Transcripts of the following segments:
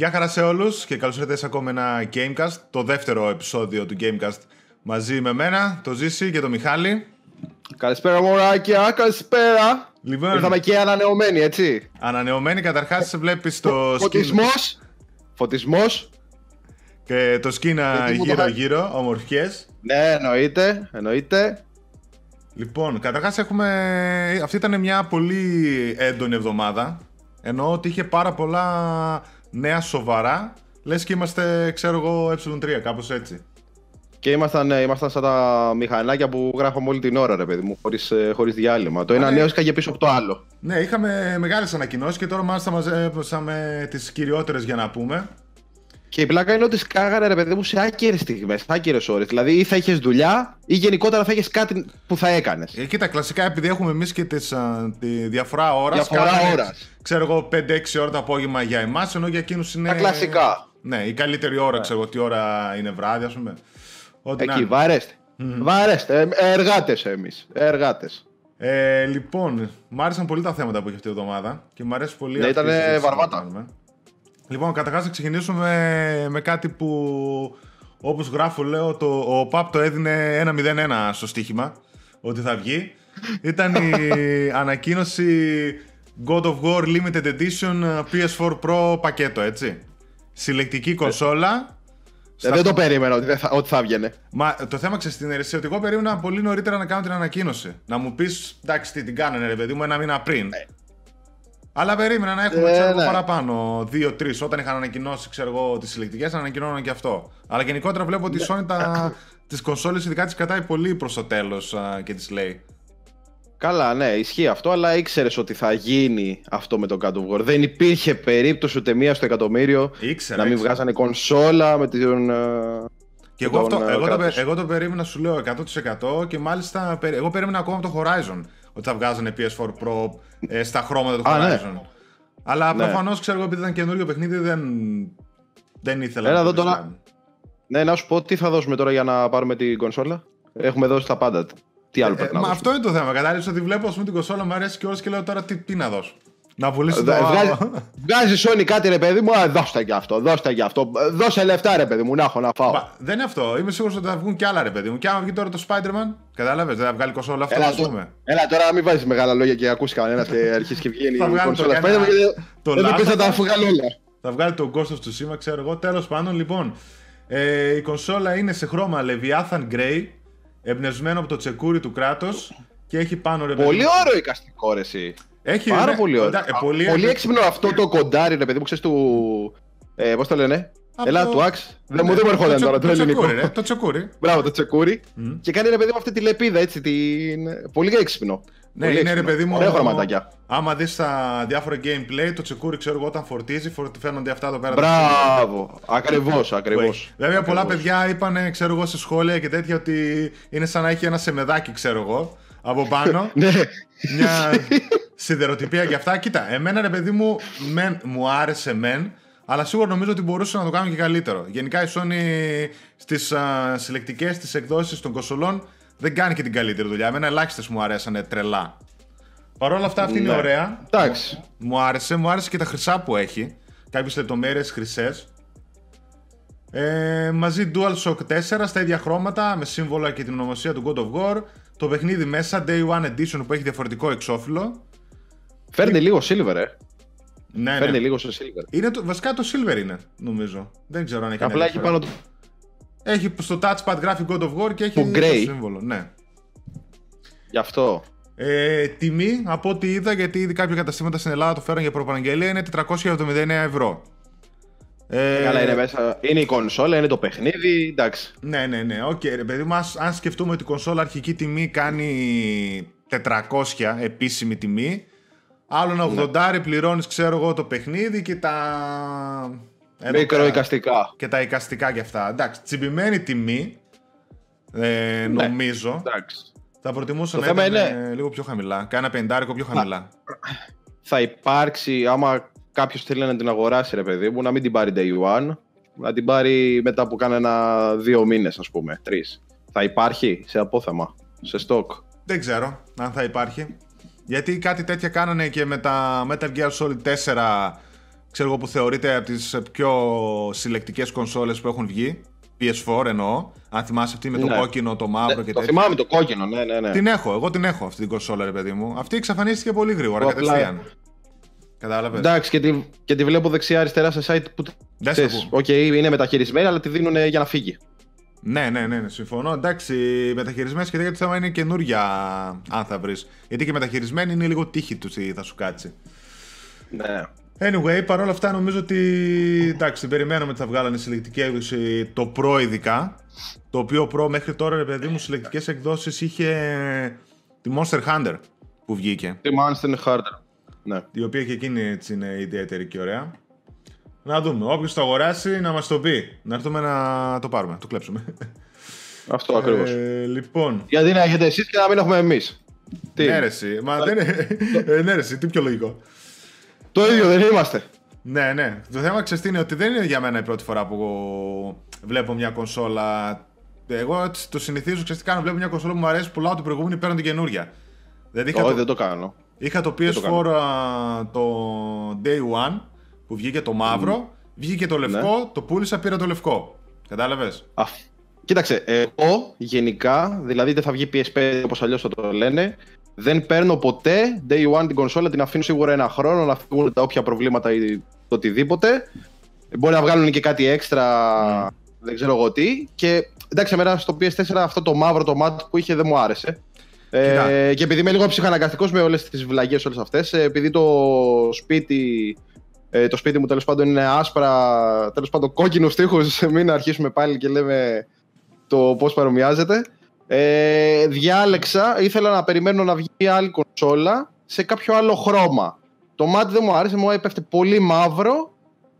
Γεια χαρά σε όλους και καλώς ήρθατε σε ακόμα ένα Gamecast, το δεύτερο επεισόδιο του Gamecast μαζί με μένα, το Ζήση και το Μιχάλη. Καλησπέρα μωράκια, καλησπέρα. Λοιπόν, Ήρθαμε και ανανεωμένοι, έτσι. ανανεωμένοι καταρχάς σε βλέπεις το skin Φωτισμός. Φωτισμός. και το skin Γιατί μου το γύρω χα- γύρω, ομορφιές. Ναι, εννοείται, εννοείται. Λοιπόν, καταρχάς έχουμε... Αυτή ήταν μια πολύ έντονη εβδομάδα. Εννοώ ότι είχε πάρα πολλά νέα σοβαρά. Λες και είμαστε, ξέρω εγώ, ε3, κάπως έτσι. Και ήμασταν, ναι, ήμασταν σαν τα μηχανάκια που γράφαμε όλη την ώρα, ρε παιδί μου, χωρίς, ε, χωρίς διάλειμμα. Το ένα ναι. νέος σκάγε πίσω από το άλλο. Ναι, είχαμε μεγάλες ανακοινώσεις και τώρα μάλιστα μαζέψαμε τις κυριότερες για να πούμε. Και η πλάκα είναι ότι σκάγανε, ρε παιδί μου, σε άκυρες στιγμές, άκυρες ώρες. Δηλαδή, ή θα είχες δουλειά, ή γενικότερα θα είχες κάτι που θα έκανες. Ε, κοίτα, κλασικά επειδή έχουμε εμείς και τις, α, τη διαφορά ώρας. Διαφορά ώρας. Ξέρω εγώ, 5-6 ώρα το απόγευμα για εμάς, ενώ για εκείνους είναι. Τα κλασικά. Ναι, η καλύτερη ώρα, ξέρω εγώ, τι ώρα είναι βράδυ, ας πούμε. Ό,τι να Εκεί, είναι. βαρέστε. Βαρέστε. Εργάτες εμείς. Εργάτες. Ε, λοιπόν, μου άρεσαν πολύ τα θέματα που είχε αυτή η εβδομάδα και μου αρέσει πολύ Ναι, αυτή η ήτανε συζήτηση που βαρβάτα. Κάνουμε. Λοιπόν, καταρχάς να ξεκινήσουμε με κάτι που όπως γράφω λέω το, ο ΠΑΠ το έδινε 1-0-1 στο στοίχημα ότι θα βγει. Ήταν η ανακοίνωση God of War Limited Edition PS4 Pro πακέτο, έτσι. Συλλεκτική κονσόλα. Ε, δεν το περίμενα ότι, δεν θα, ότι θα βγαινε. Μα το θέμα ξέρεις την αιρεσία ότι εγώ περίμενα πολύ νωρίτερα να κάνω την ανακοίνωση. Να μου πεις, εντάξει, τι την κάνανε, ρε παιδί μου, ένα μήνα πριν. Αλλά περίμενα να έχουμε Ε, ξέρω, εγώ, ναι. παραπάνω. Δύο-τρει. Όταν είχαν ανακοινώσει ξέρω εγώ, τις συλλεκτικές, ανακοινώναν και αυτό. Αλλά γενικότερα βλέπω ότι η Sony τα... τις κονσόλες ειδικά τις κρατάει πολύ προς το τέλος και τις λέει. Καλά, ναι, ισχύει αυτό, αλλά ήξερες ότι θα γίνει αυτό με τον God of War. Δεν υπήρχε περίπτωση ούτε μία στο εκατομμύριο Ήξερα. να μην ήξερα. βγάζανε κονσόλα με τον. ε, Και εγώ, τον, αυτό, ε, εγώ, το, κράτος. εγώ το περίμενα, σου λέω 100% και μάλιστα περι- εγώ περίμενα ακόμα από το Horizon ότι θα βγάζανε PS4 Pro ε, στα χρώματα του Α, ναι. Horizon. Αλλά Ναι. προφανώς ξέρω εγώ επειδή ήταν καινούριο παιχνίδι δεν, δεν ήθελα Έλα να εδώ το τώρα. ρισκάρουν. Ναι, να σου πω τι θα δώσουμε τώρα για να πάρουμε την κονσόλα; Έχουμε δώσει τα πάντα. Τι άλλο Ε, πρέπει να μα δώσουμε; αυτό είναι το θέμα. Κατάληψε ότι βλέπω ας πούμε, την κονσόλα μου αρέσει και όλες και λέω τώρα τι, τι να δώσω. Να πουλήσω το. Δε- Βγάζει, βγάζει Sony κάτι ρε παιδί μου, α, δώστε και αυτό, δώστε και αυτό. Ε, Δώσε λεφτά ρε παιδί μου, να έχω να φάω. Μα, δεν είναι αυτό. Είμαι σίγουρος ότι θα βγουν και άλλα ρε παιδί μου. Και άμα βγει τώρα το Spider-Man, κατάλαβες, δεν θα βγάλει κονσόλα αυτό, Έλα, ας το- πούμε. Έλα τώρα να μην βάζεις μεγάλα λόγια και ακούσει κανένας και αρχίσεις και βγαίνει Θα η βγάλει το κονσόλα. κανένα- Spider-Man το και Δεν πεις Last να τα of Us. βγάλει όλα. Θα βγάλει το Ghost of Tsushima, ξέρω εγώ. Τέλος πάντων, λοιπόν. Ε, η κονσόλα είναι σε χρώμα Leviathan Grey, εμπνευσμένο από το τσεκούρι του κράτο και έχει πάνω ρε παιδί Πολύ μου. ωραίο εικαστικό ρε εσύ. Έχει, Πάρα ναι, πολύ ωραίο. εντά- ε, πολύ, πολύ έξυπνο αυτό το κοντάρι ρε παιδί μου, ξέρεις του. Ε, Πώς το λένε, Από Έλα το- του Άξ. Δεν μου Ναι, δεν μου έρχονταν το τώρα τσε- το το ελληνικό. τσεκούρι, ρε, Το τσεκούρι. Μπράβο, το τσεκούρι. Μμ. Και κάνει ρε παιδί μου αυτή τη λεπίδα έτσι. Την... Πολύ έξυπνο. Ναι, Πολύ είναι ρε έξυπνο. παιδί μου. Ωραία χρωματάκια. Άμα δεις τα διάφορα gameplay, το τσεκούρι ξέρω εγώ όταν φορτίζει, φορ- φαίνονται αυτά εδώ πέρα. Μπράβο. Ακριβώς, που ακριβώς. έχει. Βέβαια, πολλά παιδιά είπαν, ξέρω εγώ, σε σχόλια και τέτοια ότι είναι σαν να έχει ένα σεμεδάκι, ξέρω εγώ, από πάνω. Ναι. μια σιδεροτυπία και αυτά. Κοίτα, εμένα ρε παιδί μου μεν, μου άρεσε μεν, αλλά σίγουρα νομίζω ότι μπορούσε να το κάνουν και καλύτερο. Γενικά η Sony στις α, συλλεκτικές της εκδόσεις των κονσολών δεν κάνει και την καλύτερη δουλειά. Εμένα ελάχιστες μου αρέσανε τρελά. Παρ' όλα αυτά αυτή είναι Ναι. ωραία. Εντάξει. Μου άρεσε, μου άρεσε και τα χρυσά που έχει. Κάποιες λεπτομέρειες χρυσές. Ε, μαζί DualShock 4 στα ίδια χρώματα με σύμβολα και την ονομασία του God of War. Το παιχνίδι μέσα, Day One Edition που έχει διαφορετικό εξώφυλλο. Φέρνει λίγο silver, ε. Ναι, Φέρνει ναι. λίγο σε silver. Είναι το, βασικά το Silver είναι, νομίζω. Δεν ξέρω αν έχει Απλά έχει ενδιαφέρον. πάνω του. Έχει στο touchpad γράφει God of War και έχει Το grey. σύμβολο. Ναι. Γι' αυτό. Ε, τιμή, από ό,τι είδα, γιατί ήδη κάποια καταστήματα στην Ελλάδα το φέραν για προπαραγγελία, είναι 479 ευρώ. Ε, Καλά, είναι μέσα. Είναι η κονσόλα, είναι το παιχνίδι. Εντάξει. Ναι, ναι, ναι. Οκ, ρε παιδί μου, ας- αν σκεφτούμε ότι η κονσόλα αρχική τιμή κάνει 400 επίσημη τιμή, άλλο ένα 80 πληρώνεις, ξέρω εγώ, το παιχνίδι και τα... εδώ πέρα. Μικροοικαστικά. Και τα εικαστικά και αυτά. Εντάξει, τσιμπημένη τιμή, ε, νομίζω. Εντάξει. Θα προτιμούσα Το να θέμα ήταν ε, λίγο πιο χαμηλά. Κάνα πεντάρικο πιο χαμηλά. Θα υπάρξει, άμα κάποιος θέλει να την αγοράσει, ρε παιδί μου, να μην την πάρει day one, να την πάρει μετά από κανένα δύο μήνες, ας πούμε, τρεις. Θα υπάρχει σε απόθεμα, σε stock. Δεν ξέρω αν θα υπάρχει. Γιατί κάτι τέτοια κάνανε και με τα Metal Gear Solid 4 ξέρω εγώ που θεωρείται από τις πιο συλλεκτικές κονσόλες που έχουν βγει. PS4 εννοώ. Αν θυμάσαι αυτή με το Ναι. κόκκινο, το μαύρο Ναι, και το τέτοια. θυμάμαι το κόκκινο, ναι, ναι, ναι. Την έχω, εγώ την έχω αυτή την κονσόλα, ρε παιδί μου. Αυτή εξαφανίστηκε πολύ γρήγορα, Απλά- κατευθείαν. Κατάλαβες; Εντάξει, και τη, και τη βλέπω δεξιά-αριστερά σε site που. Δεν σε ξέρεις, ακούω. Οκ, είναι μεταχειρισμένη, αλλά τη δίνουν για να φύγει. Ναι, ναι, ναι, ναι, συμφωνώ. Εντάξει, μεταχειρισμένες και τέτοια το θέμα είναι καινούρια, αν θα βρεις. Γιατί και μεταχειρισμένη είναι λίγο τύχη τους τι θα σου κάτσει. Ναι. Anyway, παρόλα αυτά νομίζω ότι εντάξει, την περιμέναμε ότι θα βγάλανε συλλεκτική έκδοση το Pro ειδικά. Το οποίο Pro μέχρι τώρα, ρε παιδί μου, συλλεκτικές εκδόσεις είχε τη Monster Hunter που βγήκε. Τη Monster Harder. Ναι. Η οποία και εκείνη έτσι είναι ιδιαίτερη και ωραία. Να δούμε. Όποιος το αγοράσει να μας το πει. Να έρθουμε να το πάρουμε, να το κλέψουμε. Αυτό ακριβώς. Ε, λοιπόν. Γιατί να έχετε εσείς και να μην έχουμε εμείς. Τι; Ναι, ρε, εσύ. Μα δεν είναι. ε, ναι, ρε, εσύ, τι πιο λογικό. Το ίδιο δεν είμαστε. Ναι, ναι. Το θέμα ξέρεις τι είναι ότι δεν είναι για μένα η πρώτη φορά που βλέπω μια κονσόλα. Εγώ έτσι το συνηθίζω, ξέρεις τι κάνω. Βλέπω μια κονσόλα που μου αρέσει, πουλάω την προηγούμενη, παίρνω την καινούρια. Δηλαδή είχα, Όχι, το, δεν το κάνω. είχα το το PS4 α, το Day One που βγήκε το μαύρο, βγήκε το λευκό, το πούλησα, πήρα το λευκό. Κατάλαβες; Α, κοίταξε, εγώ γενικά, δηλαδή δεν θα βγει PS5 όπως αλλιώς θα το λένε, δεν παίρνω ποτέ day one την κονσόλα, την αφήνω σίγουρα ένα χρόνο να φύγουν τα όποια προβλήματα ή το οτιδήποτε. Μπορεί να βγάλουν και κάτι έξτρα, δεν ξέρω εγώ τι. Και εντάξει, εμένα στο PS4 αυτό το μαύρο το μάτι που είχε δεν μου άρεσε. Κοίτα. Ε, και επειδή είμαι λίγο ψυχαναγκαστικός με όλες τις βλαγίε όλες αυτές, επειδή το σπίτι, ε, το σπίτι μου τέλος πάντων είναι άσπρα, τέλος πάντων κόκκινου τείχου, μην αρχίσουμε πάλι και λέμε το πώς παρομοιάζεται. Ε, διάλεξα, ήθελα να περιμένω να βγει άλλη κονσόλα σε κάποιο άλλο χρώμα. Το μάτι δεν μου άρεσε, μου έπεφτε πολύ μαύρο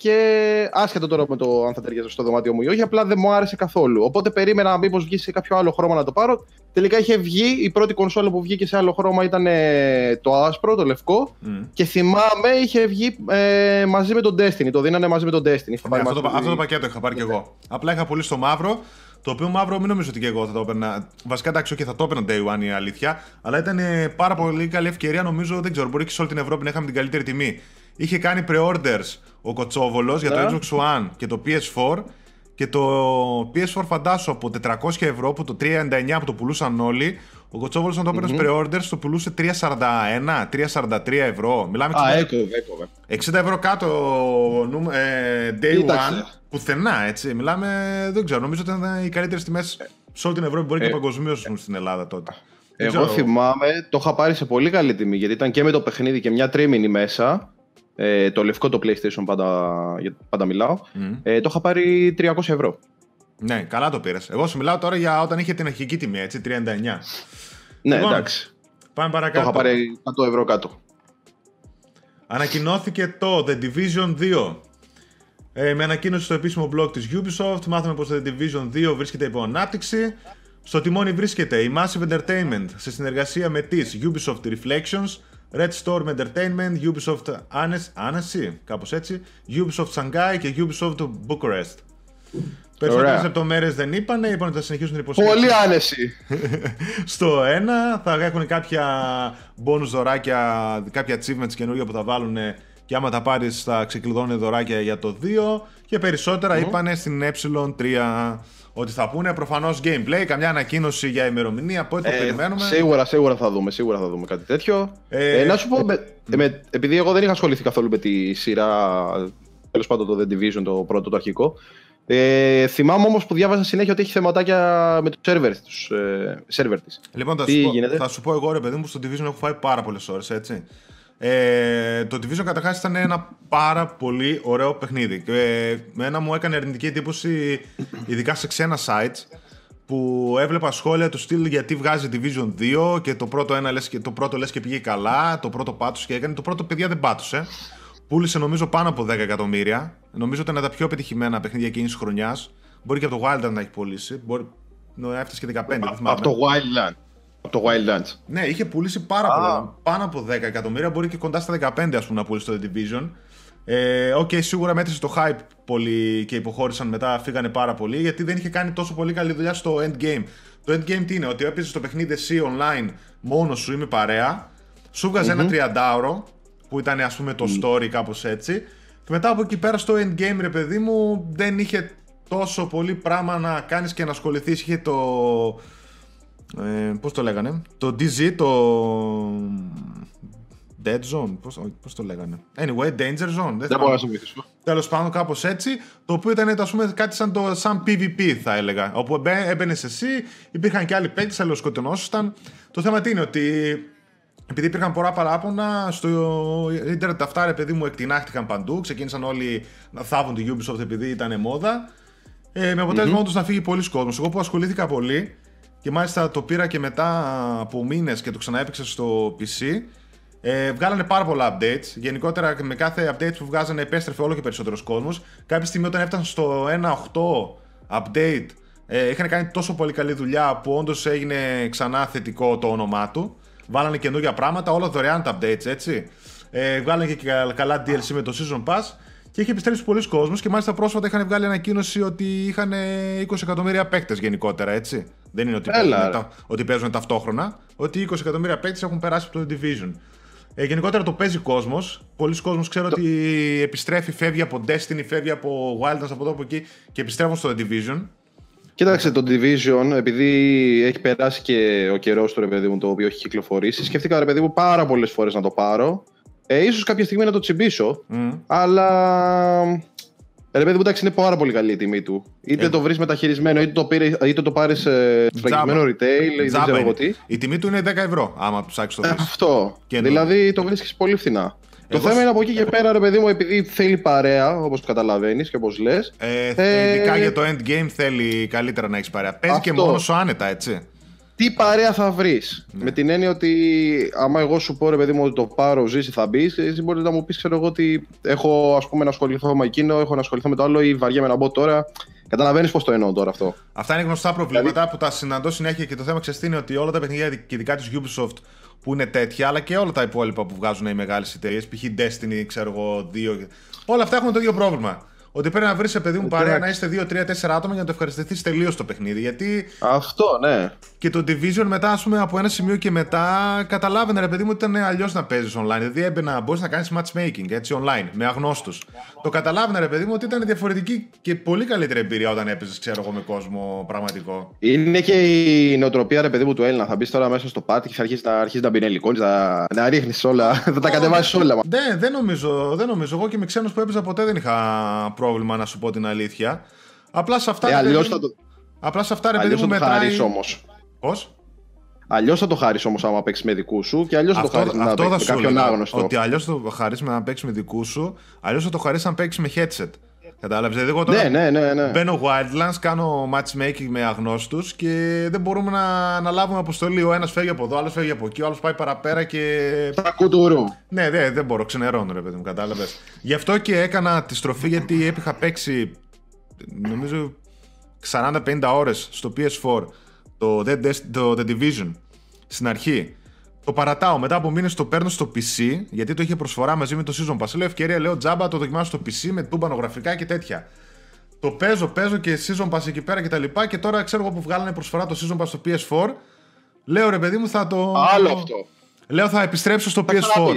και άσχετο τώρα με το αν θα ταιριάζει στο δωμάτιο μου ή όχι, απλά δεν μου άρεσε καθόλου. Οπότε περίμενα μήπως βγει σε κάποιο άλλο χρώμα να το πάρω. Τελικά είχε βγει, η πρώτη κονσόλα που βγήκε σε άλλο χρώμα ήταν ε, το άσπρο, το λευκό. Μμ. Και θυμάμαι είχε βγει ε, μαζί με τον Destiny. Το δίνανε μαζί με τον Destiny. Είχα Ναι, πάρει αυτό, το, μαζί- αυτό το πακέτο είχα πάρει και εγώ. Απλά είχα πολύ στο μαύρο. Το οποίο μαύρο μην νομίζω ότι και εγώ θα το έπαιρνα. Βασικά εντάξει, όχι, θα το έπαιρνα day one η αλήθεια. Αλλά ήταν ε, πάρα πολύ καλή ευκαιρία. Νομίζω, δεν ξέρω, μπορεί και σε όλη την Ευρώπη να είχαμε την καλύτερη τιμή. Είχε κάνει pre-orders ο Κοτσόβολος για Ναι. το Xbox One και το PS4. Και το PS4 φαντάσου από 400 ευρώ που το 399 που το πουλούσαν όλοι. Ο Κοτσόβολος να το επαιρνε pre-orders το πουλούσε 341, 343 ευρώ. Μιλάμε Α, 60 έκοβε, έκοβε. 60 ευρώ κάτω νούμ- ε, day Κοίταξε. one. Πουθενά, έτσι. Μιλάμε, δεν ξέρω, νομίζω ότι ήταν οι καλύτερες τιμές σε όλη την Ευρώπη, μπορεί και Ε, παγκοσμίως στην Ελλάδα τότε. Δεν Εγώ ξέρω. θυμάμαι, το είχα πάρει σε πολύ καλή τιμή γιατί ήταν και με το παιχνίδι και μια τρίμηνη μέσα. Ε, το λευκό το PlayStation πάντα, για- πάντα μιλάω. Μμ. Ε, το είχα πάρει 300 ευρώ. Ναι, καλά το πήρες. Εγώ σου μιλάω τώρα για όταν είχε την αρχική τιμή, έτσι, 39. Ναι, Λοιπόν, εντάξει. Πάμε Το παρακάτω. είχα πάρει 100 ευρώ κάτω. Ανακοινώθηκε το The Division 2. Ε, με ανακοίνωση στο επίσημο blog της Ubisoft, μάθαμε πως το The Division 2 βρίσκεται υπό ανάπτυξη. Στο τιμόνι βρίσκεται η Massive Entertainment σε συνεργασία με τις Ubisoft Reflections, Red Storm Entertainment, Ubisoft Annecy, Annecy, κάπως έτσι, Ubisoft Shanghai και Ubisoft Bucharest. Περισσότερες Ωραία. λεπτομέρειες δεν είπανε, είπαν ότι θα συνεχίσουν την υποστήριξη Πολύ άνεση. στο ένα. Θα έχουν κάποια bonus δωράκια, κάποια achievements καινούργια που θα βάλουν και άμα τα πάρεις θα ξεκλειδώνουν δωράκια για το 2. Και περισσότερα είπανε στην ε3 ότι θα πούνε προφανώς gameplay, καμιά ανακοίνωση για ημερομηνία, πότε το Ε, περιμένουμε. σίγουρα, σίγουρα θα δούμε, σίγουρα θα δούμε κάτι τέτοιο. Ε, Ε, να σου πω, με, με- επειδή εγώ δεν είχα ασχοληθεί καθόλου με τη σειρά, τέλος πάντων το The Division, το πρώτο, το αρχικό. Ε, θυμάμαι όμως που διάβαζα συνέχεια ότι έχει θεματάκια με του σερβερ τους, ε, σερβερ της. Λοιπόν, θα Τι σου, πω, γίνεται; θα σου πω εγώ ρε παιδί μου, στο Division έχω φάει πάρα πολλές ώρες, έτσι. Ε, το Division καταρχάς ήταν ένα πάρα πολύ ωραίο παιχνίδι. Και ε, μένα μου έκανε αρνητική εντύπωση, ειδικά σε ξένα sites, που έβλεπα σχόλια του στυλ γιατί βγάζει Division 2 και το πρώτο, ένα, λες, και, το πρώτο λες και πήγε καλά, το πρώτο πάτωσε και έκανε. Το πρώτο παιδιά δεν πάτωσε. Πούλησε νομίζω πάνω από 10 εκατομμύρια. Νομίζω ότι είναι τα πιο πετυχημένα παιχνίδια εκείνης της χρονιάς. Μπορεί και από το Wild να έχει πωλήσει. Μπορεί να έφτασε και 15, δεν θυμάμαι. Από το Wildland. Από το Wildlands. Ναι, είχε πουλήσει πάρα Α. πολλά. Πάνω από 10 εκατομμύρια, μπορεί και κοντά στα 15 ας πούμε, να πουλήσει το The Division. Ε, Οκ, σίγουρα μέτρησε το hype πολύ και υποχώρησαν μετά, φύγανε πάρα πολύ γιατί δεν είχε κάνει τόσο πολύ καλή δουλειά στο endgame. Το endgame τι είναι, ότι έπαιζε το παιχνίδι εσύ online μόνος σου ή με παρέα, σου βγαζε ένα 30 ευρώ που ήταν ας πούμε το story κάπως έτσι, Και μετά από εκεί πέρα στο endgame, ρε παιδί μου, δεν είχε τόσο πολύ πράγμα να κάνεις και να ασχοληθείς. Είχε το... Ε, πώς το λέγανε; Το DZ, το... Dead Zone, πώς, πώς το λέγανε; Anyway, Danger Zone. Δεν, δεν μπορώ να σου μιλήσω. Τέλος πάντων κάπως έτσι, το οποίο ήταν ας πούμε, κάτι σαν, το, σαν PvP θα έλεγα. Όπου έμπαινες εσύ, υπήρχαν και άλλοι παίκτες, αλληλοσκοτεινόσουσταν. Το θέμα τι είναι ότι επειδή υπήρχαν πολλά παράπονα, στο ίντερνετ αυτά ρε παιδί μου εκτινάχτηκαν παντού. Ξεκίνησαν όλοι να θάβουν τη Ubisoft επειδή ήταν μόδα. Ε, με αποτέλεσμα mm-hmm. να φύγει πολλοί κόσμος. Εγώ που ασχολήθηκα πολύ και μάλιστα το πήρα και μετά από μήνες και το ξαναέπαιξα στο PC. Ε, βγάλανε πάρα πολλά updates. Γενικότερα με κάθε update που βγάζανε επέστρεφε όλο και περισσότερος κόσμος. Κάποια στιγμή όταν έφτασαν στο 1.8 update, ε, είχαν κάνει τόσο πολύ καλή δουλειά που όντως έγινε ξανά θετικό το όνομά του. Βάλανε καινούργια πράγματα, όλα δωρεάν τα updates έτσι. Ε, βγάλανε και καλά DLC με το Season Pass και είχε επιστρέψει πολλοί κόσμος και μάλιστα πρόσφατα είχαν βγάλει ανακοίνωση ότι είχαν 20 εκατομμύρια παίκτες γενικότερα, έτσι. Δεν είναι ότι, παίζουν, ότι παίζουν ταυτόχρονα. Ότι 20 εκατομμύρια παίκτες έχουν περάσει από το Division. Ε, γενικότερα το παίζει κόσμος. Πολλοί κόσμοι ξέρω το... ότι επιστρέφει, φεύγει από Destiny, φεύγει από Wildlands από εδώ από εκεί και επιστρέφουν στο Division. Κοίταξε το Division, επειδή έχει περάσει και ο καιρός του ρε παιδί μου το οποίο έχει κυκλοφορήσει, σκέφτηκα ρε παιδί μου πάρα πολλές φορές να το πάρω. Ε, ίσως κάποια στιγμή να το τσιμπήσω, mm. αλλά Ρε παιδί μου, εντάξει, είναι πάρα πολύ καλή η τιμή του. Είτε ε. το βρεις μεταχειρισμένο, είτε το, πήρε, είτε το πάρεις ε, φραγισμένο retail, ή δεν ξέρω εγώ τι. Η τιμή του είναι 10 ευρώ, άμα ψάξεις το βρεις. Αυτό. Και δηλαδή το βρίσκεις πολύ φθηνά. Το θέμα είναι από εκεί και πέρα, ρε παιδί μου, επειδή θέλει παρέα, όπως καταλαβαίνεις και όπως λες. Ε, ε, ειδικά για το endgame θέλει καλύτερα να έχεις παρέα. Παίζει και μόνος σου άνετα, έτσι τι παρέα θα βρεις. Ναι. Με την έννοια ότι άμα εγώ σου πω ρε παιδί μου ότι το πάρω, ζήσει, θα μπεις, εσύ μπορείς να μου πεις, ξέρω εγώ, ότι έχω ας πούμε, να ασχοληθώ με εκείνο, έχω να ασχοληθώ με το άλλο ή βαριά με να μπω τώρα. Καταλαβαίνεις πώς το εννοώ τώρα αυτό. Αυτά είναι γνωστά προβλήματα δηλαδή... που τα συναντώ συνέχεια και το θέμα ξεστήνει ότι όλα τα παιχνίδια και ειδικά της Ubisoft που είναι τέτοια, αλλά και όλα τα υπόλοιπα που βγάζουν οι μεγάλες εταιρείες, π.χ. Destiny, ξέρω εγώ, 2. Όλα αυτά έχουν το ίδιο πρόβλημα. Ότι πρέπει να βρεις σε παιδί μου παρέα να είστε 2-3-4 άτομα για να το ευχαριστηθείς τελείως το παιχνίδι. Γιατί. Αυτό, ναι. Και το Division μετά, ας πούμε, από ένα σημείο και μετά, καταλάβαινε ρε παιδί μου ότι ήταν αλλιώς να παίζεις online. Δηλαδή έμπαινα, μπορείς να κάνεις matchmaking έτσι online, με αγνώστους. Το καταλάβαινε ρε παιδί μου ότι ήταν διαφορετική και πολύ καλύτερη εμπειρία όταν έπαιζες, ξέρω εγώ, με κόσμο πραγματικό. Είναι και η νοοτροπία ρε παιδί μου του Έλληνα. Θα μπεις τώρα μέσα στο πάτη και θα αρχίσεις να, αρχίσεις να μπει να, να ρίχνεις όλα. θα τα κατεβάσεις όλα. Ναι, δεν νομίζω, δεν νομίζω. Εγώ και με ξένους που έπαιζα ποτέ δεν είχα πρόβλημα να σου πω την αλήθεια. Απλά σε αυτά. Ε, αλλιώς θα το. Απλά σε αυτά ρε παιδί μου μετράει. όμως. Πώς; Αλλιώς θα το χάρει όμως άμα παίξει με δικούς σου και αλλιώς θα το χάρει με, με κάποιον άγνωστο. Ότι αλλιώς θα το χαρεί με να παίξει με δικούς σου, αλλιώς θα το χαρεί αν παίξει με headset. Κατάλαβες. Δηλαδή, εγώ τώρα ναι, ναι, ναι, ναι. μπαίνω Wildlands, κάνω matchmaking με αγνώστους και δεν μπορούμε να, να λάβουμε αποστολή. Ο ένας φεύγει από εδώ, ο άλλος φεύγει από εκεί, ο άλλος πάει παραπέρα και. Τα κουτουρού. Ναι, δεν, δεν μπορώ, ξενερώνω ρε παιδί μου, κατάλαβες. Γι' αυτό και έκανα τη στροφή γιατί είχα παίξει νομίζω 40-50 ώρες στο PS4 το The, το The Division στην αρχή. Το παρατάω. Μετά από μήνε το παίρνω στο PC, γιατί το είχε προσφορά μαζί με το Season Pass. Λέω ευκαιρία, λέω τζάμπα, το δοκιμάσω στο PC με τούμπανογραφικά και τέτοια. Το παίζω, παίζω και Season Pass εκεί πέρα και τα λοιπά. Και τώρα ξέρω εγώ που βγάλανε προσφορά το Season Pass στο PS4. Λέω ρε παιδί μου, θα το. Άλλο αυτό. Λέω θα επιστρέψω στο PS4.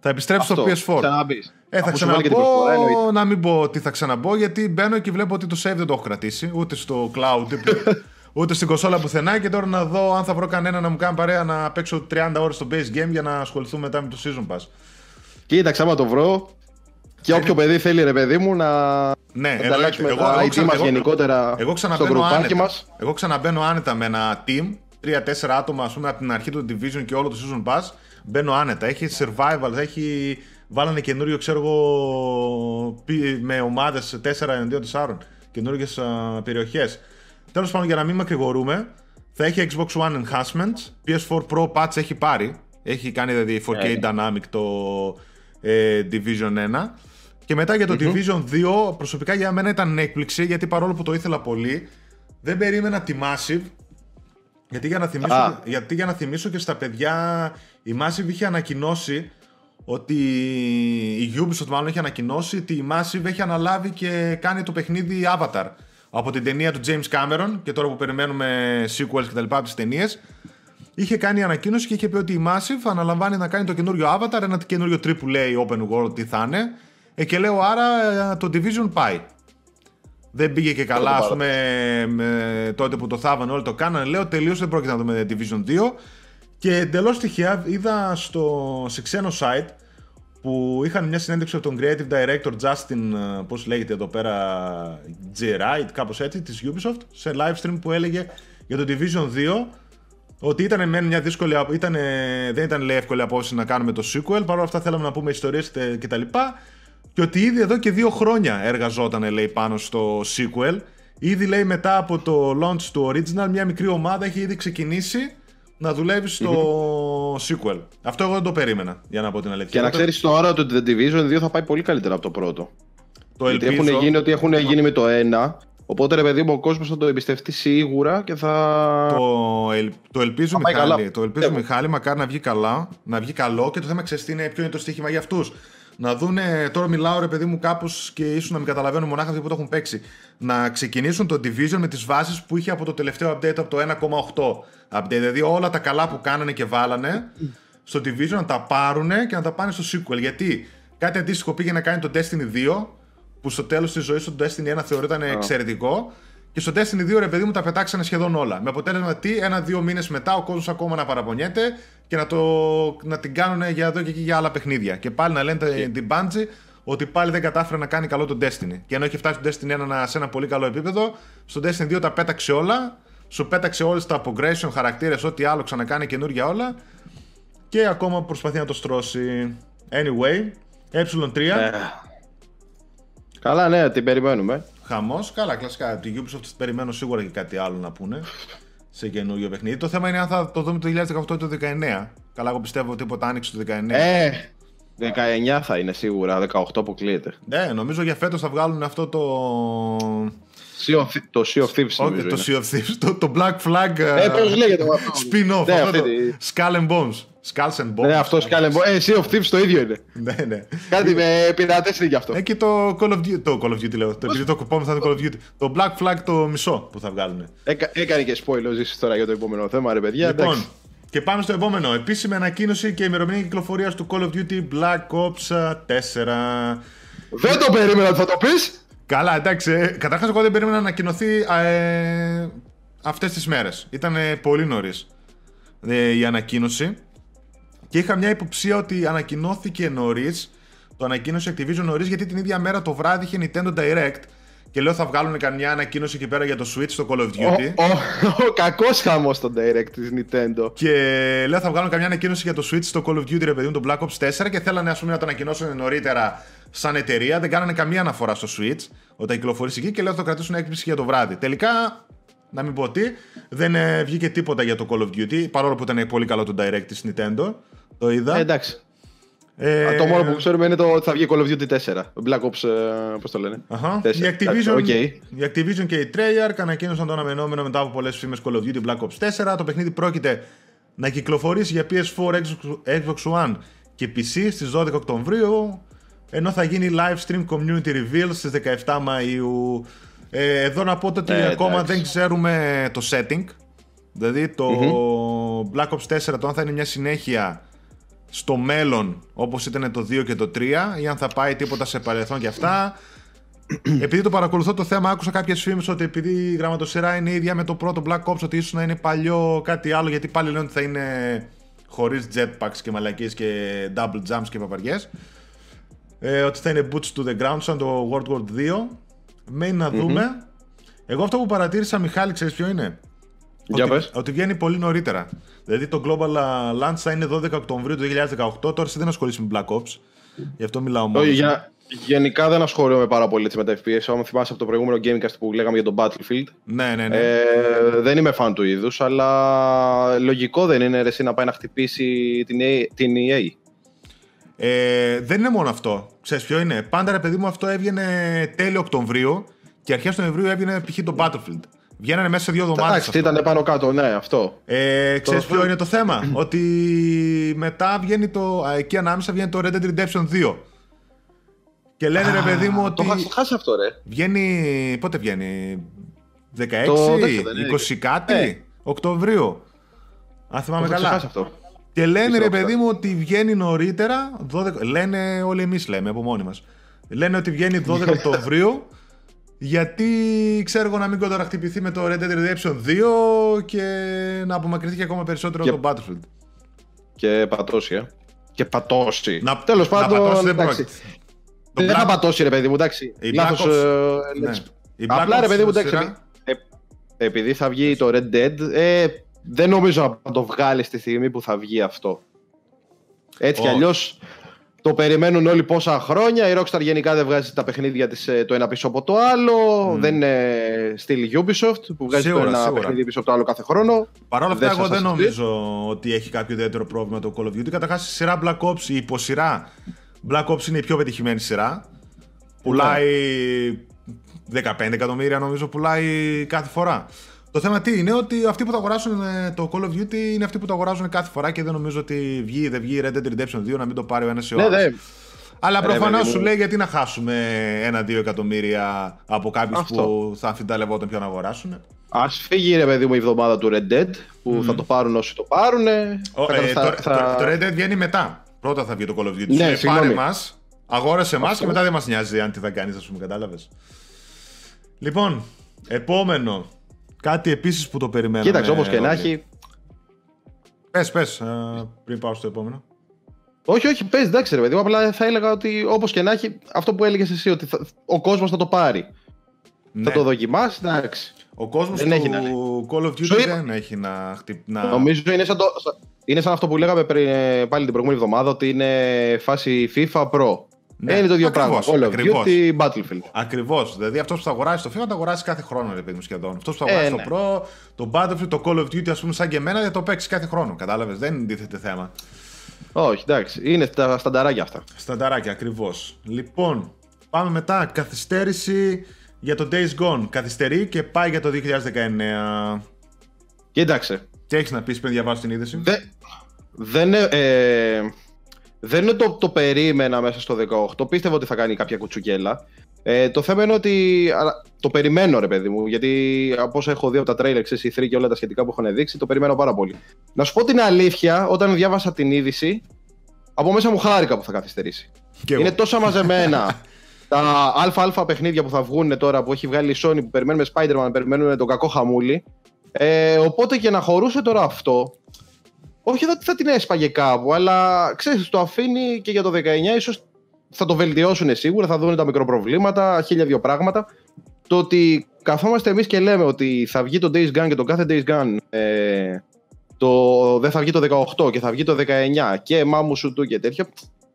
Θα επιστρέψω αυτό. στο PS4. Ξαναμπείς. Ε, θα ξαναμπώ, να μην πω τι θα ξαναμπώ, γιατί μπαίνω και βλέπω ότι το save δεν το έχω κρατήσει, ούτε στο cloud, ούτε στην κοσόλα πουθενά και τώρα να δω αν θα βρω κανένα να μου κάνει παρέα να παίξω 30 ώρες στο base game για να ασχοληθούμε μετά με το season pass. Κοίταξε άμα το βρω και όποιο παιδί θέλει ρε παιδί μου να ναι, ανταλλάξουμε εγώ, τα IT μας γενικότερα εγώ στο γκρουπάκι μας. Εγώ ξαναμπαίνω άνετα με ένα team, 3-4 άτομα ας πούμε από την αρχή του Division και όλο το season pass, μπαίνω άνετα. Έχει survival, έχει βάλανε καινούριο ξέρω εγώ με ομάδες 4 εναντίον 4 καινούργιες περιοχές. Τέλος πάντων, για να μην μακρηγορούμε, θα έχει Xbox One Enhancements. PS4 Pro Patch έχει πάρει. Έχει κάνει δηλαδή 4K yeah. Dynamic το ε, Division 1. Και μετά για το mm-hmm. Division 2, προσωπικά για μένα ήταν έκπληξη γιατί παρόλο που το ήθελα πολύ, δεν περίμενα τη Massive. Γιατί για να θυμίσω, ah. γιατί για να θυμίσω και στα παιδιά, η Massive είχε ανακοινώσει ότι η Ubisoft μάλλον έχει ανακοινώσει ότι η Massive έχει αναλάβει και κάνει το παιχνίδι Avatar από την ταινία του James Cameron και τώρα που περιμένουμε sequels και τα λοιπά από τις ταινίες είχε κάνει ανακοίνωση και είχε πει ότι η Massive αναλαμβάνει να κάνει το καινούριο Avatar, ένα καινούριο AAA open world τι θα είναι Ε, και λέω άρα ε, το Division πάει. Δεν πήγε και καλά, ας πούμε, με, τότε που το θάβανε όλοι το κάνανε. Λέω τελείω δεν πρόκειται να δούμε Division 2. Και εντελώς τυχαία είδα στο, σε ξένο site που είχαν μια συνέντευξη από τον creative director Justin, ε, πώς λέγεται εδώ πέρα, G. Wright, κάπως έτσι, της Ubisoft, σε live stream που έλεγε για το Division 2 ότι ήταν μεν μια δύσκολη, ήταν, δεν ήταν λέει, εύκολη απόφαση να κάνουμε το sequel, παρόλα αυτά θέλαμε να πούμε ιστορίες κτλ. Και ότι ήδη εδώ και δύο χρόνια εργαζόταν λέει πάνω στο sequel. Ήδη λέει μετά από το launch του original μια μικρή ομάδα έχει ήδη ξεκινήσει να δουλεύεις στο sequel. Αυτό εγώ δεν το περίμενα, για να πω την αλήθεια. Και να ξέρεις τώρα ότι το The Division 2 θα πάει πολύ καλύτερα από το πρώτο. Το Γιατί ελπίζω... έχουν γίνει ότι έχουν γίνει με το 1. Οπότε ρε παιδί μου, ο κόσμος θα το εμπιστευτεί σίγουρα και θα. Το, ελ... το ελπίζω, Μιχάλη, το ελπίζω Μιχάλη, μακάρι να βγει καλά, να βγει καλό και το θέμα ξέρεις είναι, ποιο είναι το στοίχημα για αυτούς. Να δούνε, τώρα μιλάω ρε παιδί μου κάπως και ίσως να μην καταλαβαίνουν μονάχα αυτοί που το έχουν παίξει. Να ξεκινήσουν το Division με τις βάσεις που είχε από το τελευταίο update από το 1,8 update. Δηλαδή όλα τα καλά που κάνανε και βάλανε στο Division να τα πάρουν και να τα πάνε στο sequel. Γιατί κάτι αντίστοιχο πήγε να κάνει το Destiny 2 που στο τέλος της ζωής του το Destiny 1 θεωρείται εξαιρετικό. Και στο Destiny 2 ρε παιδί μου τα πετάξανε σχεδόν όλα. Με αποτέλεσμα τι, ένα-δύο μήνες μετά ο κόσμος ακόμα να παραπονιέται και να, το, να την κάνουν για εδώ και εκεί για άλλα παιχνίδια. Και πάλι να λένε yeah. την Bungie ότι πάλι δεν κατάφερε να κάνει καλό το Destiny. Και ενώ έχει φτάσει το Destiny 1 σε ένα πολύ καλό επίπεδο, στο Destiny 2 τα πέταξε όλα. Σου πέταξε όλες τα progression, χαρακτήρες, ό,τι άλλο ξανακάνει καινούργια όλα. Και ακόμα προσπαθεί να το στρώσει. Anyway, ε3. Yeah. Καλά, ναι, την περιμένουμε. Χαμός. Καλά, κλασικά. Από την Ubisoft περιμένω σίγουρα και κάτι άλλο να πούνε σε καινούριο παιχνίδι. Το θέμα είναι αν θα το δούμε το 2018 ή το 2019. Καλά, εγώ πιστεύω τίποτα άνοιξε το 2019. Ε, 19 θα είναι σίγουρα, 18 αποκλείεται. Ναι, νομίζω για φέτος θα βγάλουν αυτό το. Το Sea of Thieves. Όχι, το Sea of Thieves. Το, το Black Flag. Ε, πώ λέγεται αυτό. Spin-off. Ναι, αυτό το Skull and Bones. Skulls and Bones. Ναι, αυτό Skull and Bones. Ε, Sea of Thieves το ίδιο είναι. ναι, ναι. Κάτι με πειρατές είναι γι' αυτό. Ε, και το Call of Duty. Το Call of Duty λέω. Το, επειδή το κοπόμαι θα είναι Call of Duty. Το Black Flag το μισό που θα βγάλουν. Έκα, έκανε και spoiler ζήσεις τώρα για το επόμενο θέμα, ρε παιδιά. Λοιπόν, εντάξει. και πάμε στο επόμενο. Επίσημη ανακοίνωση και ημερομηνία κυκλοφορίας του Call of Duty Black Ops 4. Δεν το περίμενα ότι θα το πεις. Καλά, εντάξει. Ε, Καταρχάς, εγώ δεν περίμενα να ανακοινωθεί ε, αυτές τις μέρες. Ήταν πολύ νωρίς ε, η ανακοίνωση. Και είχα μια υποψία ότι ανακοινώθηκε νωρίς. Το ανακοίνωσε Activision νωρίς γιατί την ίδια μέρα το βράδυ είχε Nintendo Direct. Και λέω θα βγάλουν καμιά ανακοίνωση εκεί πέρα για το Switch στο Call of Duty. Ο, ο, ο κακός χαμός στο Direct της Nintendo. Και λέω θα βγάλουν καμιά ανακοίνωση για το Switch στο Call of Duty, ρε παιδί μου, το Black Ops 4 και θέλανε ας πούμε να το ανακοινώσουν νωρίτερα σαν εταιρεία. Δεν κάνανε καμία αναφορά στο Switch όταν κυκλοφορήσει εκεί και λέω θα το κρατήσουν έκπληξη για το βράδυ. Τελικά, να μην πω τι, δεν ε, βγήκε τίποτα για το Call of Duty παρόλο που ήταν πολύ καλό το Direct της Nintendo. Το είδα. Ε, εντάξει. Ε... Το μόνο που ξέρουμε είναι το ότι θα βγει Call of Duty 4. Black Ops, ε, πώς το λένε; Αχα. 4. Η, Activision, okay. η Activision και η Treyarch ανακοίνωσαν το αναμενόμενο μετά από πολλές φήμες Call of Duty Black Ops 4. Το παιχνίδι πρόκειται να κυκλοφορήσει για PS4, Xbox One και PC στις 12 Οκτωβρίου ενώ θα γίνει live stream community reveal στις 17 Μαΐου. Ε, εδώ να πω ότι ε, ακόμα δεν ξέρουμε το setting. Δηλαδή το mm-hmm. Black Ops 4 το αν θα είναι μια συνέχεια στο μέλλον όπως ήταν το 2 και το 3 ή αν θα πάει τίποτα σε παρελθόν και αυτά. επειδή το παρακολουθώ το θέμα, άκουσα κάποιες φήμες ότι επειδή η γραμματοσυρά είναι ίδια με το πρώτο Black Ops, ότι ίσως να είναι παλιό κάτι άλλο, γιατί πάλι λένε ότι θα είναι χωρίς jetpacks και μαλακίες και double jumps και παπαριές. Ε, ότι θα είναι boots to the ground σαν το World War 2. Μένει να δούμε. Εγώ αυτό που παρατήρησα, Μιχάλη, ξέρεις ποιο είναι; Για ότι, ότι βγαίνει πολύ νωρίτερα. Δηλαδή το Global Launch θα είναι 12 Οκτωβρίου του 2018. Τώρα εσύ δεν ασχολείσαι με Black Ops. Γι' αυτό μιλάω μόνος. Για, γενικά δεν ασχολούμαι πάρα πολύ με τα FPS. Αν θυμάσαι από το προηγούμενο Gamecast που λέγαμε για το Battlefield. Ναι, ναι, ναι. Ε, δεν είμαι φαν του είδους, αλλά λογικό δεν είναι εσύ να πάει να χτυπήσει την, την EA. Ε, δεν είναι μόνο αυτό. Ξέρεις ποιο είναι; Πάντα ρε παιδί μου αυτό έβγαινε τέλειο Οκτωβρίου και αρχές του Νοεμβρίου έβγαινε π.χ. το Battlefield. Βγαίνανε μέσα σε δύο εβδομάδες. Εντάξει, ήταν πάνω κάτω, ναι, αυτό. Ε, Ξέρεις ποιο είναι το θέμα; ότι μετά βγαίνει το. Εκεί ανάμεσα βγαίνει το Red Dead Redemption 2. Και λένε ρε παιδί μου ότι. Το χάσει αυτό, ρε. Βγαίνει. Πότε βγαίνει; 16, 20 κάτι. Ε. Οκτωβρίου. Αν θυμάμαι καλά. Αυτό. Και λένε ρε παιδί μου ότι βγαίνει νωρίτερα. 12, λένε όλοι εμείς λέμε από μόνοι μας. Λένε ότι βγαίνει 12 Οκτωβρίου γιατί ξέρω εγώ να μην κοντοραχτυπηθεί με το Red Dead Redemption 2 και να απομακρυνθεί και ακόμα περισσότερο Και- το Battlefield. Και πατώσει, ε. Και πατώσει. Να- Τέλος να πάντων, πατώσει δεν εντάξει. πρόκειται. Το Δεν Black- θα πατώσει, ρε παιδί μου, εντάξει. Η Λάθος, Black Ops- ε, Ναι. let's- Η Απλά Black ρε Ops παιδί μου, εντάξει. σειρά- ε, επειδή θα βγει το Red Dead, ε, δεν νομίζω να το βγάλεις στη στιγμή που θα βγει αυτό. Έτσι κι Όχι. αλλιώς το περιμένουν όλοι πόσα χρόνια. Η Rockstar γενικά δεν βγάζει τα παιχνίδια της ε, το ένα πίσω από το άλλο. Μμ. Δεν είναι στυλ Ubisoft που βγάζει Σίγουρα, το ένα σίγουρα. παιχνίδι πίσω από το άλλο κάθε χρόνο. Παρ' όλα αυτά, Δεν εγώ σας δεν ασχολεί. νομίζω ότι έχει κάποιο ιδιαίτερο πρόβλημα το Call of Duty. Καταρχάς, η σειρά Black Ops, η υποσυρά Black Ops είναι η πιο πετυχημένη σειρά. Πουλάει 15 εκατομμύρια, νομίζω, πουλάει κάθε φορά. Το θέμα τι είναι ότι αυτοί που θα αγοράσουν ε, το Call of Duty είναι αυτοί που το αγοράζουν κάθε φορά και δεν νομίζω ότι βγει ή δεν βγει Red Dead Redemption 2 να μην το πάρει ο ένας ή ο Ναι, άλλος. ναι. Αλλά Ρε, προφανώς παιδί σου μου. λέει γιατί να χάσουμε ένα-δύο εκατομμύρια από κάποιους Αυτό. που θα αμφιταλευόταν ποιο να αγοράσουν. Α φύγει ρε παιδί μου η εβδομάδα του Red Dead που θα το πάρουν όσοι το πάρουν. Ο, θα, ε, θα- το, θα- το, το Red Dead βγαίνει μετά. Πρώτα θα βγει το Call of Duty. Ναι, Σου λέει, συγγνώμη. πάρε μας, αγόρασε εμά Αυτό. και μετά δεν μας νοιάζει αν τι θα κάνεις, ας πούμε, κατάλαβες. Λοιπόν, επόμενο. Κάτι επίσης που το περιμέναμε. Κοίταξε, όπως και να όλοι. έχει. Πες, πες, πριν πάω στο επόμενο. Όχι, όχι, παίζει, εντάξει, ρε παιδί μου. Απλά θα έλεγα ότι όπως και να έχει, αυτό που έλεγες εσύ, ότι θα- ο κόσμος θα το πάρει. Ναι. Θα το δοκιμάσει, εντάξει. Ο κόσμος Δεν έχει να του Call of Duty Σου είπα- δεν έχει να χτυπήσει. Νομίζω είναι σαν, το, είναι σαν αυτό που λέγαμε πριν, ε, πάλι την προηγούμενη εβδομάδα, ότι είναι φάση FIFA Pro. Ναι, Ε, είναι το ίδιο ακριβώς, πράγμα. Call of ακριβώς. Duty, Battlefield. Ακριβώς. Δηλαδή αυτός που θα αγοράσει το FIFA θα το αγοράσει κάθε χρόνο, ρε παιδί μου σχεδόν. Αυτός που θα Ε, αγοράσει ναι. το Pro, το Battlefield, το Call of Duty, ας πούμε, σαν και εμένα, δεν το παίξει κάθε χρόνο. Κατάλαβες. Δεν τίθεται θέμα. Όχι, εντάξει, είναι τα στανταράκια αυτά. Στανταράκια, ακριβώς. Λοιπόν, πάμε μετά. Καθυστέρηση για το Days Gone. Καθυστερεί και πάει για το 2019. Κοίταξε, Τι έχεις να πεις πριν διαβάσει την είδηση; Δε, δεν, ε, ε, δεν είναι το, το περίμενα μέσα στο 18. Πίστευα ότι θα κάνει κάποια κουτσουκέλα. Ε, το θέμα είναι ότι αλλά, το περιμένω, ρε παιδί μου, γιατί από όσα έχω δει από τα trailer, ξέρεις, οι 3 και όλα τα σχετικά που έχουν δείξει, το περιμένω πάρα πολύ. Να σου πω την αλήθεια, όταν διάβασα την είδηση, από μέσα μου χάρηκα που θα καθυστερήσει. Και εγώ. Είναι τόσα μαζεμένα τα αλφα-αλφα παιχνίδια που θα βγουν τώρα που έχει βγάλει η Sony που περιμένουμε Spider-Man, περιμένουμε τον κακό χαμούλη. Ε, οπότε και να χωρούσε τώρα αυτό, όχι θα, θα την έσπαγε κάπου, αλλά ξέρεις, το αφήνει και για το 19 ίσως θα το βελτιώσουν σίγουρα, θα δουν τα μικροπροβλήματα, χίλια δύο πράγματα. Το ότι καθόμαστε εμείς και λέμε ότι θα βγει το Days Gone και το κάθε Days Gone ε, το, δεν θα βγει το 18 και θα βγει το 19 και μάμου σου του και τέτοια.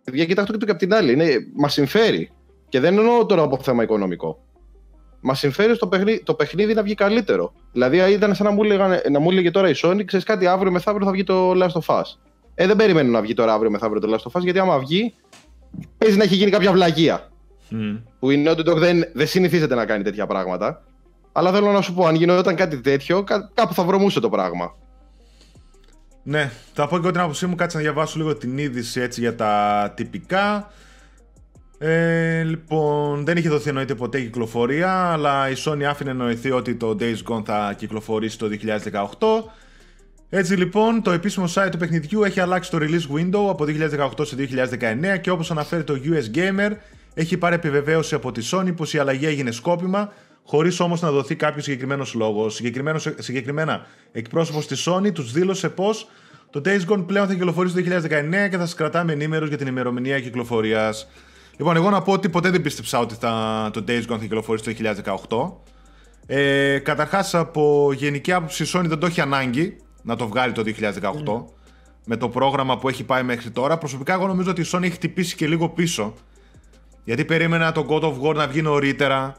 Παιδιά, κοιτάξτε το και από την άλλη. Είναι, μας συμφέρει. Και δεν εννοώ τώρα από θέμα οικονομικό. Μα συμφέρει στο παιχνίδι, το παιχνίδι να βγει καλύτερο. Δηλαδή, ήταν σαν να μου, λέγανε, να μου έλεγε τώρα η Sony, ξέρεις κάτι, αύριο μεθαύριο θα βγει το Last of Us. Ε, δεν περιμένω να βγει τώρα αύριο μεθαύριο το Last of Us, γιατί άμα βγει, παίζει να έχει γίνει κάποια βλαγία. Μμ. Που η Naughty Dog δεν, δεν συνηθίζεται να κάνει τέτοια πράγματα. Αλλά θέλω να σου πω, αν γινόταν κάτι τέτοιο, κά- κάπου θα βρωμούσε το πράγμα. Ναι, θα πω και εγώ την άποψή μου. Κάτσε να διαβάσω λίγο την είδηση έτσι για τα τυπικά. Ε, λοιπόν, δεν είχε δοθεί εννοείται ποτέ κυκλοφορία, αλλά η Sony άφηνε εννοηθεί ότι το Days Gone θα κυκλοφορήσει το 2018. Έτσι λοιπόν, το επίσημο site του παιχνιδιού έχει αλλάξει το release window από 2018 σε 2019 και όπως αναφέρει το US Gamer, έχει πάρει επιβεβαίωση από τη Sony πως η αλλαγή έγινε σκόπιμα, χωρίς όμως να δοθεί κάποιος συγκεκριμένος λόγος. Συγκεκριμένος, συγκεκριμένα, εκπρόσωπος της Sony τους δήλωσε πως το Days Gone πλέον θα κυκλοφορήσει το 2019 και θα σας κρατάμε ενήμερους για την ημερομηνία κυκλοφορίας. Λοιπόν, εγώ να πω ότι ποτέ δεν πίστεψα ότι θα, το Days Gone θα κυκλοφορήσει το 2018. Ε, Καταρχάς, από γενική άποψη, η Sony δεν το έχει ανάγκη να το βγάλει το 2018 με το πρόγραμμα που έχει πάει μέχρι τώρα. Προσωπικά, εγώ νομίζω ότι η Sony έχει χτυπήσει και λίγο πίσω. Γιατί περίμενα το God of War να βγει νωρίτερα.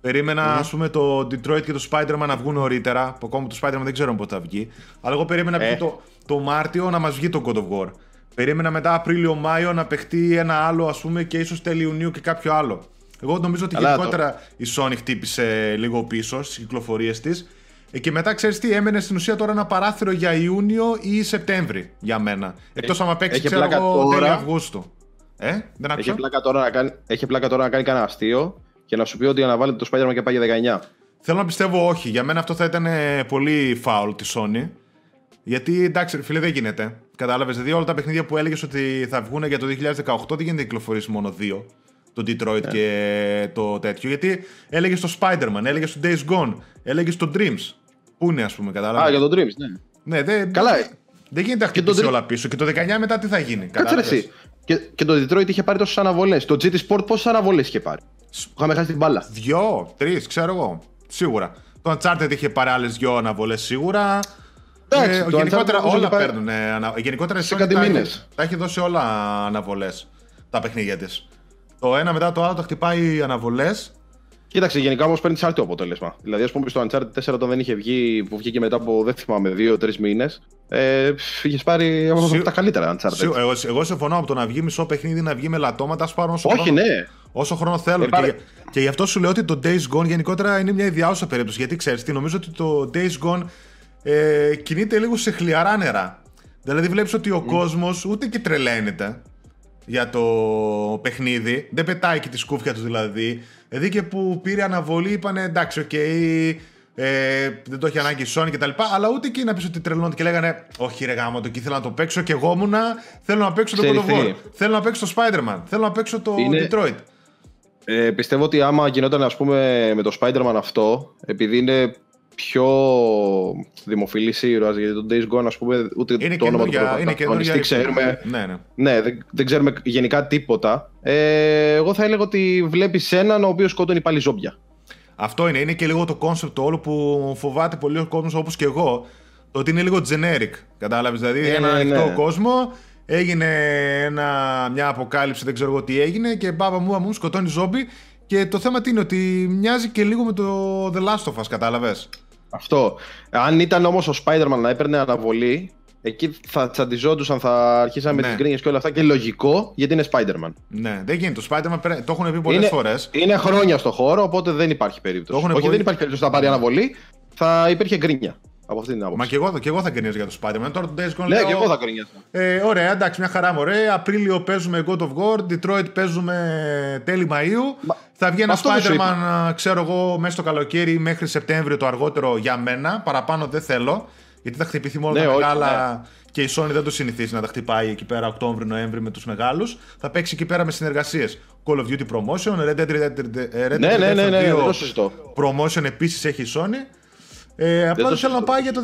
Περίμενα, ας πούμε, το Detroit και το Spider-Man να βγουν νωρίτερα. Που ακόμα το Spider-Man δεν ξέρω πότε θα βγει. Αλλά εγώ περίμενα Ε. ε. το, το Μάρτιο να μας βγει το God of War. Περίμενα μετά Απρίλιο-Μάιο να παιχτεί ένα άλλο, ας πούμε, και ίσως τέλη Ιουνίου και κάποιο άλλο. Εγώ νομίζω ότι Καλά γενικότερα η Sony χτύπησε λίγο πίσω στις κυκλοφορίες της. Ε, και μετά ξέρεις τι, έμενε στην ουσία τώρα ένα παράθυρο για Ιούνιο ή Σεπτέμβρη για μένα. Εκτός άμα παίξει, έχει ξέρω πλάκα εγώ, τώρα. τέλη Αυγούστου. Ε, δεν Έχει άκουσα. πλάκα, τώρα να κάνει, έχει πλάκα τώρα να κάνει κανένα αστείο και να σου πει ότι αναβάλλεται το Spider-Man και πάει για 19. Θέλω να πιστεύω όχι. Για μένα αυτό θα ήταν ε, πολύ foul τη Sony. Γιατί εντάξει, ρε φίλε, δεν γίνεται. Κατάλαβες. Δηλαδή, όλα τα παιχνίδια που έλεγες ότι θα βγουν για το 2018 δεν γίνεται να κυκλοφορήσει μόνο δύο. το Detroit και το τέτοιο. Γιατί έλεγες στο Spider-Man, έλεγες στο Days Gone, έλεγες στο Dreams. Πού είναι, ας πούμε, κατάλαβα. Α, για το Dreams, ναι. Ναι, δεν, Καλά. δεν γίνεται να Και το χτυπήσει Dream- όλα πίσω. Και το 19 μετά τι θα γίνει. Κάτσε ρε κατάλαβες; εσύ. Και, και το Detroit είχε πάρει τόσες αναβολές. Το GT Sport πόσες αναβολές είχε πάρει; Είχαμε χάσει την μπάλα. Δυο, τρεις, ξέρω εγώ. Σίγουρα. Το Uncharted είχε πάρει άλλες δυο αναβολές σίγουρα. Εντάξει, Ε, το γενικότερα Uncharted νομίζω όλα είχε πάρει- παίρνουν. ε, ανα... Γενικότερα η σε Sony κάτι τα, έχει- μήνες. τα έχει δώσει όλα αναβολές. Τα παιχνίδια της. Το ένα μετά το άλλο τα χτυπάει αναβολές. Κοίταξε, γενικά όμως παίρνει άρτιο αποτέλεσμα. Δηλαδή, ας πούμε, στο Uncharted 4 όταν δεν είχε βγει, που βγήκε μετά από δεν θυμάμαι, δύο-τρει μήνες, ε, είχες πάρει από Σι- τα καλύτερα Uncharted. Εγώ, εγώ συμφωνώ από το να βγει μισό παιχνίδι να βγει με ελαττώματα. Ας πάρω όσο Όχι, χρόνο, ναι. όσο χρόνο θέλω. Ε, πάρε- και, και γι' αυτό σου λέω ότι το Days Gone γενικότερα είναι μια ιδιάζουσα περίπτωση. Γιατί ξέρεις τι, νομίζω ότι το Days Gone ε, κινείται λίγο σε χλιαρά νερά. Δηλαδή βλέπεις ότι ο κόσμος ούτε και τρελαίνεται για το παιχνίδι. Δεν πετάει και τη σκούφια τους δηλαδή. Δηλαδή και που πήρε αναβολή είπανε εντάξει, οκ, ε, δεν το έχει ανάγκη η Sony κτλ. Αλλά ούτε εκεί να πεις ότι τρελώνται και λέγανε Όχι, ρε γάμο, το εκεί ήθελα να το παίξω και εγώ ήμουνα. Θέλω να παίξω το God Ξέρεις of War. τι; Θέλω να παίξω το Spider-Man. Θέλω να παίξω το Είναι- Detroit. Ε, πιστεύω ότι άμα γινόταν ας πούμε με το Spider-Man αυτό, επειδή είναι πιο δημοφιλής ήρωας, γιατί το Days Gone ας πούμε ούτε Είναι το όνομα του καινούργια. Είναι πρωταγωνιστή καινούργια. ξέρουμε. Ναι, ναι. Ναι, δεν, δεν ξέρουμε γενικά τίποτα. Ε, εγώ θα έλεγα ότι βλέπεις έναν ο οποίος σκότωνει πάλι ζόμπια. Αυτό είναι. Είναι και λίγο το concept όλο που φοβάται πολύ ο κόσμος όπως και εγώ. Το ότι είναι λίγο generic. Κατάλαβες. Δηλαδή, Ε, ένα ναι, ανοιχτό ναι. κόσμο. Έγινε ένα, μια αποκάλυψη, δεν ξέρω εγώ τι έγινε και μπάμπα μου μου σκοτώνει ζόμπι. Και το θέμα τι είναι ότι μοιάζει και λίγο με το The Last of Us, κατάλαβες; Αυτό. Αν ήταν όμως ο Spider-Man να έπαιρνε αναβολή, εκεί θα τσαντιζόντουσαν, θα αρχίσαμε με Ναι. τις γκρίνιες και όλα αυτά και λογικό γιατί είναι Spider-Man. Ναι, δεν γίνεται. Το Spider-Man πρέ- το έχουν πει πολλές είναι, φορές. είναι χρόνια στο χώρο, οπότε δεν υπάρχει περίπτωση. Το έχουν Όχι, πολύ- δεν υπάρχει περίπτωση να πάρει αναβολή, θα υπήρχε γκρίνια από αυτή την άποψη. Μα και εγώ, και εγώ θα γκρινίζω για το Spider-Man. Τώρα το Days Gone Ναι, λέω, και εγώ θα γκρίνιαζα. Ε, ωραία, εντάξει, μια χαρά μου. Ωραία. Απρίλιο παίζουμε God of War, Detroit παίζουμε τέλη Μαΐου. Μα- θα βγει ένα αυτό δεν σου Spider-Man, α, ξέρω εγώ, μέσα στο καλοκαίρι μέχρι Σεπτέμβριο το αργότερο για μένα. Παραπάνω δεν θέλω. Γιατί θα χτυπηθεί μόνο Ναι, τα όχι, μεγάλα. Και η Sony δεν το συνηθίζει να τα χτυπάει εκεί πέρα Οκτώβριο-Νοέμβρη με τους μεγάλους. Θα παίξει εκεί πέρα με συνεργασίες. Call of Duty Promotion, Red Dead Redemption Ναι, ναι, ναι, ναι, 2 δεν το συζητώ. Promotion επίσης έχει η Sony. Ε, απλά το δεν θέλω να συζητώ. πάει για το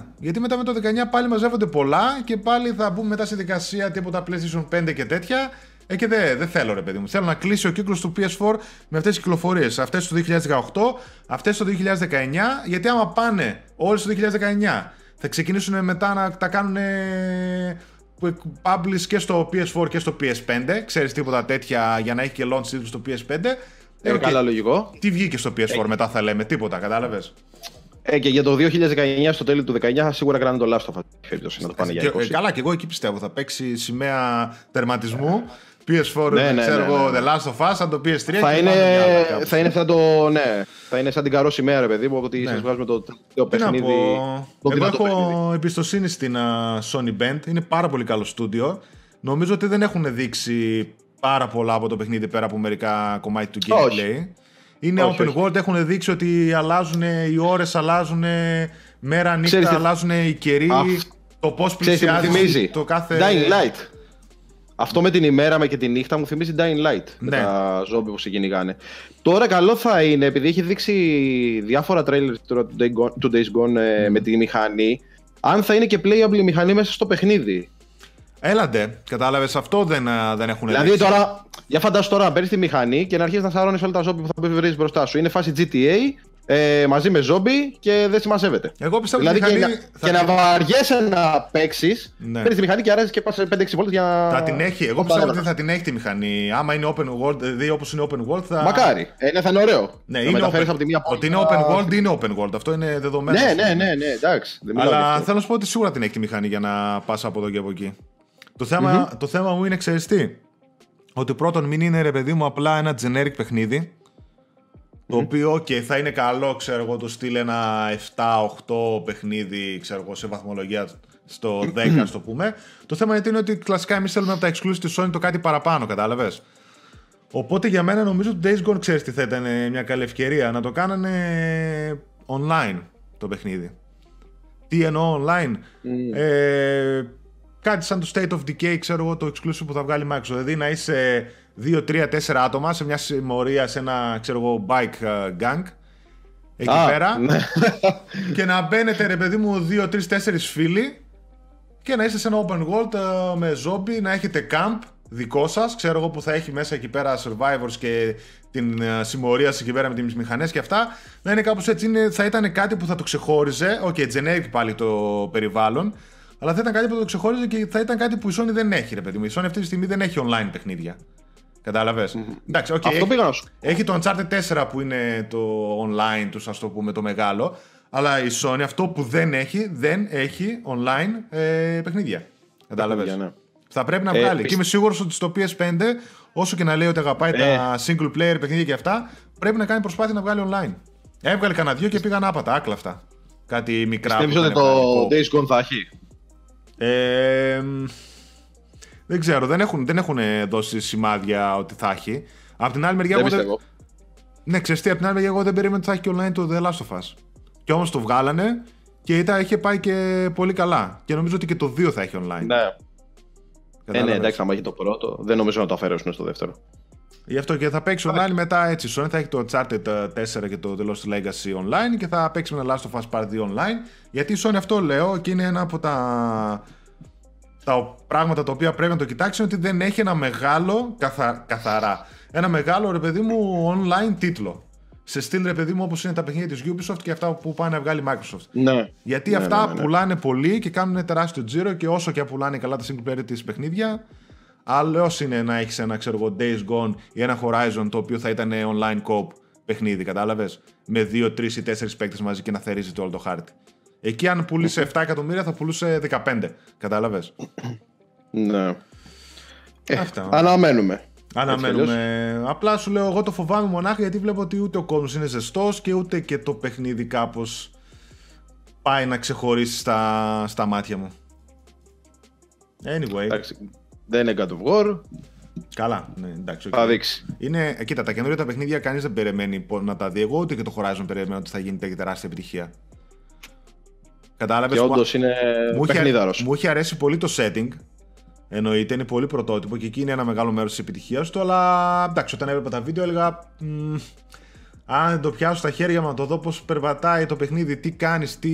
19. Γιατί μετά με το 19 πάλι μαζεύονται πολλά και πάλι θα μπούμε μετά στη δικασία τίποτα PlayStation 5 και τέτοια. Ε, και δεν δεν θέλω ρε παιδί μου. Θέλω να κλείσει ο κύκλος του PS4 με αυτές τις κυκλοφορίες. Αυτές το 2018, αυτές το 2019. Γιατί άμα πάνε όλες το 2019, θα ξεκινήσουν μετά να τα κάνουν publish και στο PS4 και στο PS5. Ξέρεις τίποτα τέτοια για να έχει και launch title στο PS5. Ε, οκ. Καλά, λογικό. Τι βγήκε στο PS4 μετά θα λέμε, τίποτα, κατάλαβες; Ε, και για το 2019, στο τέλος του 19, θα σίγουρα κάνουν το Last of Us. περίπτωση να το πάνε για 20. Ε, καλά, και εγώ εκεί πιστεύω. Θα παίξει σημαία τερματισμού. PS4, Ναι, ναι, ξέρω ναι, εγώ, ναι. The Last of Us, σαν το PS3. θα, και είναι, πάμε για άλλα κάπου. θα είναι σαν το. Ναι, θα είναι σαν την καρό σημαία, ρε παιδί μου, ότι Ναι. σας βγάζουμε το τελευταίο Τι να παιχνίδι. πω. Το Εγώ δυνατό έχω παιχνίδι. εμπιστοσύνη στην α, Sony Band. Είναι πάρα πολύ καλό στούντιο. Νομίζω ότι δεν έχουν δείξει πάρα πολλά από το παιχνίδι πέρα από μερικά κομμάτια του gameplay. Όχι. Είναι Όχι, open όχι. world, έχουν δείξει ότι αλλάζουν οι ώρες, αλλάζουν μέρα, νύχτα, Ξέρεις τι- αλλάζουν οι καιροί, Αυ- το πώς Ξέρεις τι μου πλησιάζει θυμίζει; το κάθε... Dying Light. Αυτό με την ημέρα με και τη νύχτα μου θυμίζει Dying Light. Με Ναι. τα ζόμπι που σε κυνηγάνε. Τώρα καλό θα είναι, επειδή έχει δείξει διάφορα trailers τώρα του Days Gone, του Days Gone ε, με τη μηχανή, αν θα είναι και playable η μηχανή μέσα στο παιχνίδι. Έλαντε, κατάλαβες, αυτό δεν, α, δεν έχουν Δηλαδή δείξει. τώρα, για φαντάσου τώρα να παίρνει τη μηχανή και να αρχίσει να σαρώνεις όλα τα ζόμπι που θα βρεις μπροστά σου. Είναι φάση GTA ε, μαζί με ζόμπι και δεν συμμαζεύεται. Εγώ πιστεύω Δηλαδή ότι η και, μηχανή να, θα, και να βαριέσαι να παίξεις, Ναι. παίρνει τη μηχανή και αράζει και πας 5-6 βόλτες για. θα την έχει. Εγώ να πιστεύω πάρει ότι θα την έχει τη μηχανή. Άμα είναι open world, δηλαδή όπως είναι open world θα... Μακάρι. Ε, ναι, θα είναι ωραίο. Ναι, να είναι μεταφέρεις open. από τη μία Ότι είναι πόλη open να- world είναι open world. Αυτό είναι δεδομένο. Ναι, ας ναι, πούμε. ναι, ναι, εντάξει. Δεν μιλάω γι' Αλλά αυτό. θέλω να σου πω ότι σίγουρα την έχει τη μηχανή για να πας από εδώ και από εκεί. Το θέμα, το θέμα μου είναι, ξέρεις τι, ότι πρώτον μην είναι ρε παιδί μου απλά ένα generic παιχνίδι, το οποίο okay, θα είναι καλό, ξέρω εγώ, το στείλει ένα 7-8 παιχνίδι, ξέρω εγώ, σε βαθμολογία στο 10, ας το πούμε. Το θέμα είναι ότι κλασικά εμείς θέλουμε από τα exclusive της Sony το κάτι παραπάνω, κατάλαβες; Οπότε για μένα νομίζω ότι Days Gone ξέρεις τι θα ήταν ε, μια καλή ευκαιρία να το κάνανε online το παιχνίδι. Τι εννοώ online; Ε, κάτι σαν το State of Decay, ξέρω εγώ, το exclusive που θα βγάλει η Microsoft. Δηλαδή να είσαι 2, 3, 4 άτομα σε μια συμμορία σε ένα ξέρω εγώ, bike ε, gang. Εκεί Α, πέρα. ναι. και να μπαίνετε ρε παιδί μου 2, 3, 4 φίλοι και να είστε σε ένα open world ε, με zombie, να έχετε camp δικό σας. Ξέρω εγώ που θα έχει μέσα εκεί πέρα survivors και την ε, συμμορία σας εκεί πέρα με τις μηχανές και αυτά. Να είναι κάπως έτσι. Είναι, θα ήταν κάτι που θα το ξεχώριζε. OK, okay, generic πάλι το περιβάλλον. Αλλά θα ήταν κάτι που θα το ξεχώριζε και θα ήταν κάτι που η Sony δεν έχει, ρε παιδί μου. Η Sony αυτή τη στιγμή δεν έχει online παιχνίδια. Κατάλαβες; Εντάξει, okay, Αυτό έχει, πήγα να σου. έχει το Uncharted 4 που είναι το online τους, ας το πούμε, το μεγάλο. Αλλά η Sony αυτό που δεν έχει, δεν έχει online ε, παιχνίδια. Κατάλαβες; Παιχνίδια, ναι. Θα πρέπει να Ε, βγάλει. πισ- Και είμαι σίγουρος ότι στο PS5, όσο και να λέει ότι αγαπάει Ε. τα single player παιχνίδια και αυτά, πρέπει να κάνει προσπάθεια να βγάλει online. Έβγαλε κανένα δυο και πήγαν άπατα, άκλα αυτά. Κάτι μικρά. Πιστεύεις που ότι είχαν το βγάλει. Days Gone θα έχει; Ε, μ, δεν ξέρω, δεν έχουν, δεν έχουν δώσει σημάδια ότι θα έχει. Απ' την άλλη μεριά, Δεν εγώ πιστεύω. ναι, ξέρεις τι, απ' την άλλη μεριά, εγώ δεν περίμενα ότι θα έχει και online το The Last of Us. Και όμως το βγάλανε και ήταν, είχε πάει και πολύ καλά. Και νομίζω ότι και το 2 θα έχει online. Ναι. Ε, ναι, Κατάλαβες. εντάξει, άμα έχει το πρώτο, δεν νομίζω να το αφαιρέσουν στο δεύτερο. Γι' αυτό και θα παίξει online μετά έτσι. Sony θα έχει το Uncharted ε, 4 και το The Lost Legacy online και θα παίξει με ένα Last of Us Part 2 online. Γιατί η Sony αυτό λέω και είναι ένα από τα, τα πράγματα τα οποία πρέπει να το κοιτάξουν ότι δεν έχει ένα μεγάλο καθα, καθαρά. Ένα μεγάλο ρε παιδί μου online τίτλο. Σε στυλ ρε παιδί μου όπως είναι τα παιχνίδια της Ubisoft και αυτά που πάνε να βγάλει η Microsoft. Ναι. Γιατί Ναι, αυτά ναι, ναι. πουλάνε πολύ και κάνουν τεράστιο τζίρο και όσο και πουλάνε καλά τα single player της παιχνίδια, άλλο είναι να έχεις ένα ξέρω εγώ, Days Gone ή ένα Horizon το οποίο θα ήταν online co παιχνίδι, κατάλαβες; Με 2, 3 ή 4 παίκτες μαζί και να θερίζεται όλο το χάρτη. Εκεί, αν πουλούσε 7 εκατομμύρια, θα πουλούσε 15. Κατάλαβες; Ναι. Ε, Αυτά. Αναμένουμε. Αναμένουμε. Απλά σου λέω, εγώ το φοβάμαι μονάχα γιατί βλέπω ότι ούτε ο κόσμος είναι ζεστός και ούτε και το παιχνίδι κάπως πάει να ξεχωρίσει στα, στα μάτια μου. Anyway. Εντάξει, δεν είναι God of War, Καλά, ναι, εντάξει. οκ. θα δείξει. Είναι, ε, κοίτα, τα καινούργια τα παιχνίδια κανείς δεν περιμένει πο- να τα δει. Εγώ ούτε και το Horizon περιμένω ότι θα γίνει τέτοια τεράστια επιτυχία. Κατάλαβες. Και όντως είναι μου, είχε- παιχνίδαρος. μου είχε αρέσει πολύ το setting. Εννοείται, είναι πολύ πρωτότυπο και εκεί είναι ένα μεγάλο μέρος της επιτυχίας του. Αλλά εντάξει, όταν έβλεπα τα βίντεο έλεγα. «Μμ, αν το πιάσω στα χέρια μου να το δω πώς περπατάει το παιχνίδι, τι κάνεις, τι.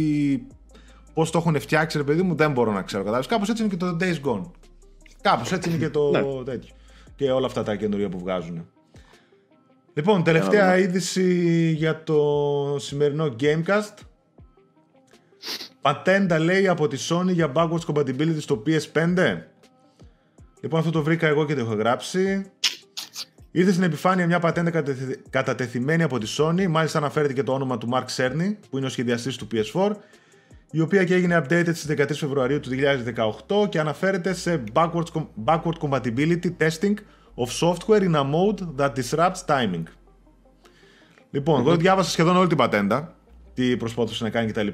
Πώς το έχουν φτιάξει, ρε παιδί μου, δεν μπορώ να ξέρω. Κατάλαβες. Κάπως έτσι είναι και το Days Gone. Κάπως έτσι είναι και το Ναι. τέτοιο. Και όλα αυτά τα καινούργια που βγάζουν. Λοιπόν, τελευταία είδηση για το σημερινό Gamecast. Πατέντα λέει από τη Sony για backwards compatibility στο PS5. Λοιπόν, αυτό το βρήκα εγώ και το έχω γράψει. Ήρθε στην επιφάνεια μια πατέντα κατεθε- κατατεθειμένη από τη Sony, μάλιστα αναφέρεται και το όνομα του Mark Cerny, που είναι ο σχεδιαστής του PS4, η οποία και έγινε updated στις 13 Φεβρουαρίου του 2018 και αναφέρεται σε backwards, com- backward compatibility testing of software in a mode that disrupts timing. Λοιπόν, εγώ διάβασα σχεδόν όλη την πατέντα, τι προσπάθησε να κάνει κτλ.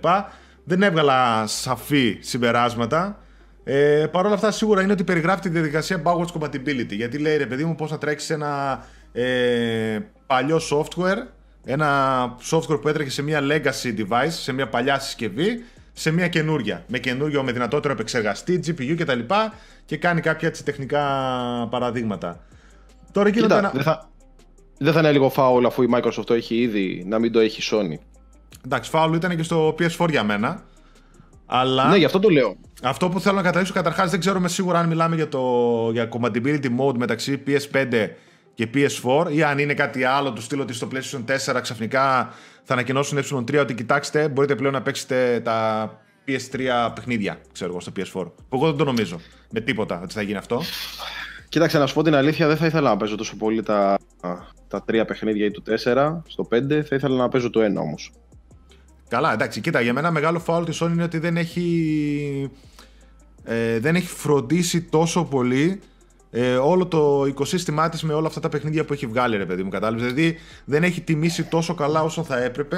Δεν έβγαλα σαφή συμπεράσματα. Ε, Παρ' όλα αυτά, σίγουρα είναι ότι περιγράφει τη διαδικασία backwards compatibility. Γιατί λέει ρε παιδί μου, πώς θα τρέξεις ένα ε, παλιό software, ένα software που έτρεχε σε μια legacy device, σε μια παλιά συσκευή, σε μια καινούρια. Με καινούριο, με δυνατότερο επεξεργαστή, GPU κτλ. Και κάνει κάποια έτσι, τεχνικά παραδείγματα. Τώρα γίνονται Κοίτα, ένα... δεν θα, δεν θα είναι λίγο φάουλ αφού η Microsoft το έχει ήδη, να μην το έχει η Sony. Εντάξει, φάουλ ήταν και στο PS4 για μένα. Αλλά Ναι, γι' αυτό το λέω. αυτό που θέλω να καταλήξω καταρχάς δεν ξέρουμε σίγουρα αν μιλάμε για, το, για compatibility mode μεταξύ PS5 και PS4 ή αν είναι κάτι άλλο του στείλω ότι στο PlayStation 4 ξαφνικά θα ανακοινώσουν ε3 ότι κοιτάξτε μπορείτε πλέον να παίξετε τα PS3 παιχνίδια, ξέρω εγώ, στο PS4. Που εγώ δεν το νομίζω με τίποτα ότι θα γίνει αυτό. Κοίταξε, να σου πω την αλήθεια, δεν θα ήθελα να παίζω τόσο πολύ τα, τα τρία παιχνίδια ή το 4. Στο 5 θα ήθελα να παίζω το 1 όμως. Καλά, εντάξει, κοίτα, για μένα μεγάλο φάουλ της Sony είναι ότι δεν έχει, ε, δεν έχει φροντίσει τόσο πολύ ε, όλο το οικοσύστημά της με όλα αυτά τα παιχνίδια που έχει βγάλει, ρε παιδί μου, κατάλαβες; Δηλαδή δεν έχει τιμήσει τόσο καλά όσο θα έπρεπε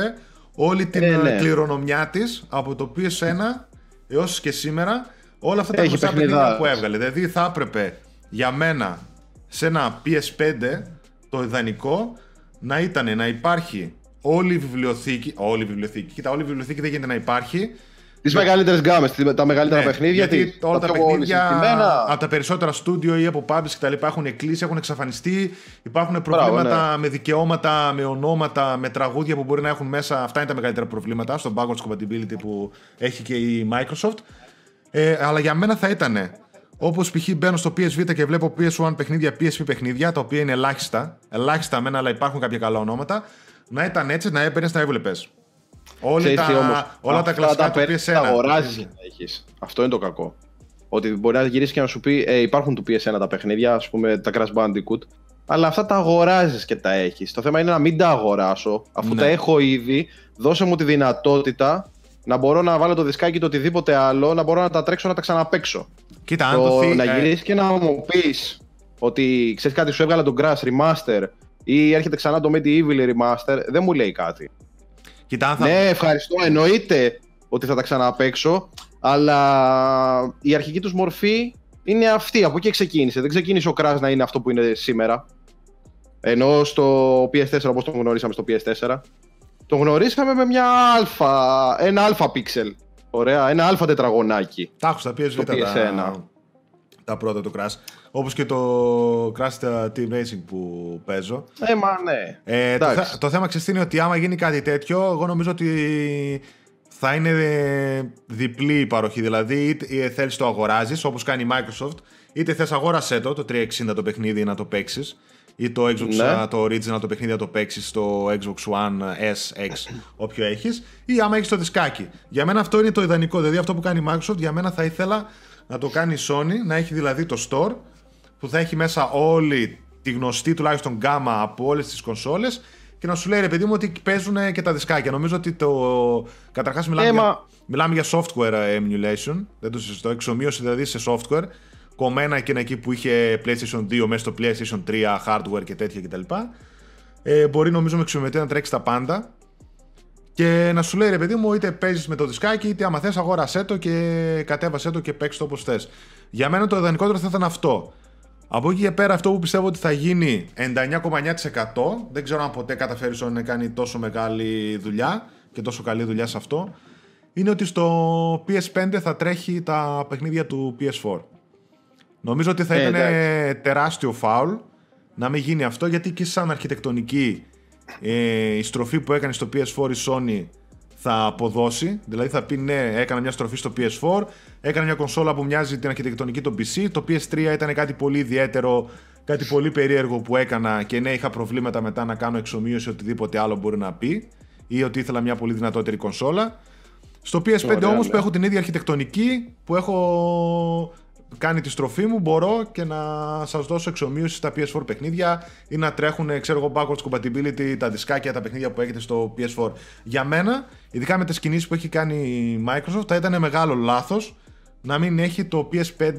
όλη την Ε, ε, ναι. κληρονομιά της από το PS1 έως και σήμερα όλα αυτά τα Έχει γνωστά παιχνιδά. παιχνίδια που έβγαλε. Δηλαδή θα έπρεπε για μένα σε ένα PS5 το ιδανικό να ήταν να υπάρχει όλη η βιβλιοθήκη. Όλη η βιβλιοθήκη. Κοίτα, όλη η βιβλιοθήκη δεν γίνεται να υπάρχει. Τη Τι μεγαλύτερες γκάμες, τα μεγαλύτερα Ναι, παιχνίδια. Γιατί τι, όλα τα πιο παιχνίδια συστημένα. από τα περισσότερα στούντιο ή από pubs και τα λοιπά έχουν κλείσει, έχουν εξαφανιστεί. Υπάρχουν προβλήματα ναι. με δικαιώματα, με ονόματα, με τραγούδια που μπορεί να έχουν μέσα. Αυτά είναι τα μεγαλύτερα προβλήματα στο backwards compatibility που έχει και η Microsoft. Ε, αλλά για μένα θα ήταν όπως π.χ. μπαίνω στο PSV και βλέπω PS1 παιχνίδια, PSP παιχνίδια, τα οποία είναι ελάχιστα. Ελάχιστα μένα, αλλά υπάρχουν κάποια καλά ονόματα. Να ήταν έτσι, να έπαιρνε, να έβλεπες. Όλοι Ξέρεις τα, τι όμως, όλα τα αυτά κλασικά του παίρνεις, PS1. Τα αγοράζεις για να έχεις. Αυτό είναι το κακό. Ότι μπορεί να γυρίσεις και να σου πει: ε, Υπάρχουν του PS1 τα παιχνίδια, ας πούμε τα Crash Bandicoot, αλλά αυτά τα αγοράζεις και τα έχεις. Το θέμα είναι να μην τα αγοράσω, αφού Ναι. τα έχω ήδη. Δώσε μου τη δυνατότητα να μπορώ να βάλω το δισκάκι το οτιδήποτε άλλο, να μπορώ να τα τρέξω να τα ξαναπέξω. Κοίτα, αν Το, το θύ- να ε, γυρίσεις και να μου πεις ότι ξέρεις κάτι, σου έβγαλα τον Crash Remaster ή έρχεται ξανά το Medieval Remaster, δεν μου λέει κάτι. Κοίτα, αν θα... Ναι, ευχαριστώ. Εννοείται ότι θα τα ξαναπέξω, αλλά η αρχική τους μορφή είναι αυτή. Από εκεί ξεκίνησε. Δεν ξεκίνησε ο Crash να είναι αυτό που είναι σήμερα. Ενώ στο PS4, όπως το γνωρίσαμε στο PS4, το γνωρίσαμε με μια αλφα, ένα αλφα πίξελ. Ωραία, ένα αλφα τετραγωνάκι. Τα έχω στα PSV Το τα, PS1. Τα πρώτα του Crash. Όπως και το Crash Team Racing που παίζω. Ε, μα ναι. Ε, το, Εντάξει. θε- το θέμα ξέρεις τι είναι ότι άμα γίνει κάτι τέτοιο, εγώ νομίζω ότι θα είναι ε, διπλή η παροχή. Δηλαδή, είτε ε, θέλεις το αγοράζεις, όπως κάνει η Microsoft, είτε θες αγόρασέ το, το 360 το παιχνίδι να το παίξεις. Ή το Xbox, Ναι. α, το original το παιχνίδι να το παίξεις στο Xbox One S, X, όποιο έχεις, ή άμα έχεις το δισκάκι. Για μένα αυτό είναι το ιδανικό. Δηλαδή, αυτό που κάνει η Microsoft, για μένα θα ήθελα να το κάνει η Sony, να έχει δηλαδή το store που θα έχει μέσα όλη τη γνωστή τουλάχιστον γκάμα από όλες τις κονσόλες και να σου λέει ρε παιδί μου ότι παίζουν και τα δισκάκια. Νομίζω ότι το. Καταρχάς μιλάμε, Ε, για... μα- μιλάμε για software emulation. Δεν το συζητώ. Εξομοίωση δηλαδή σε software. Κομμένα εκείνα εκεί που είχε PlayStation 2 μέσα στο PlayStation 3, hardware και τέτοια κτλ. Ε, μπορεί νομίζω με εξομοιωτή να τρέξει τα πάντα. Και να σου λέει ρε παιδί μου, είτε παίζεις με το δισκάκι, είτε άμα θες, αγόρασέ το και κατέβασέ το και παίξει το όπως θες. Για μένα το ιδανικότερο θα ήταν αυτό. Από εκεί και πέρα, αυτό που πιστεύω ότι θα γίνει 99,9% δεν ξέρω αν ποτέ καταφέρεις Sony να κάνει τόσο μεγάλη δουλειά και τόσο καλή δουλειά σε αυτό. Είναι ότι στο PS5 θα τρέχει τα παιχνίδια του PS4. Νομίζω ότι θα Ε, ήταν εντάξει. τεράστιο φάουλ να μην γίνει αυτό γιατί και σαν αρχιτεκτονική ε, η στροφή που έκανε στο PS4 η Sony θα αποδώσει. Δηλαδή θα πει ναι, έκανα μια στροφή στο PS4, έκανα μια κονσόλα που μοιάζει την αρχιτεκτονική το PC. Το PS3 ήταν κάτι πολύ ιδιαίτερο, κάτι πολύ περίεργο που έκανα και ναι, είχα προβλήματα μετά να κάνω εξομοίωση οτιδήποτε άλλο μπορεί να πει ή ότι ήθελα μια πολύ δυνατότερη κονσόλα. Στο PS5 Ωραία, όμως ναι. που έχω την ίδια αρχιτεκτονική, που έχω κάνει τη στροφή μου, μπορώ και να σας δώσω εξομοίωση στα PS4 παιχνίδια ή να τρέχουν, ξέρω εγώ, backwards compatibility, τα δισκάκια, τα παιχνίδια που έχετε στο PS4. Για μένα, ειδικά με τις κινήσεις που έχει κάνει η Microsoft, θα ήταν μεγάλο λάθος να μην έχει το PS5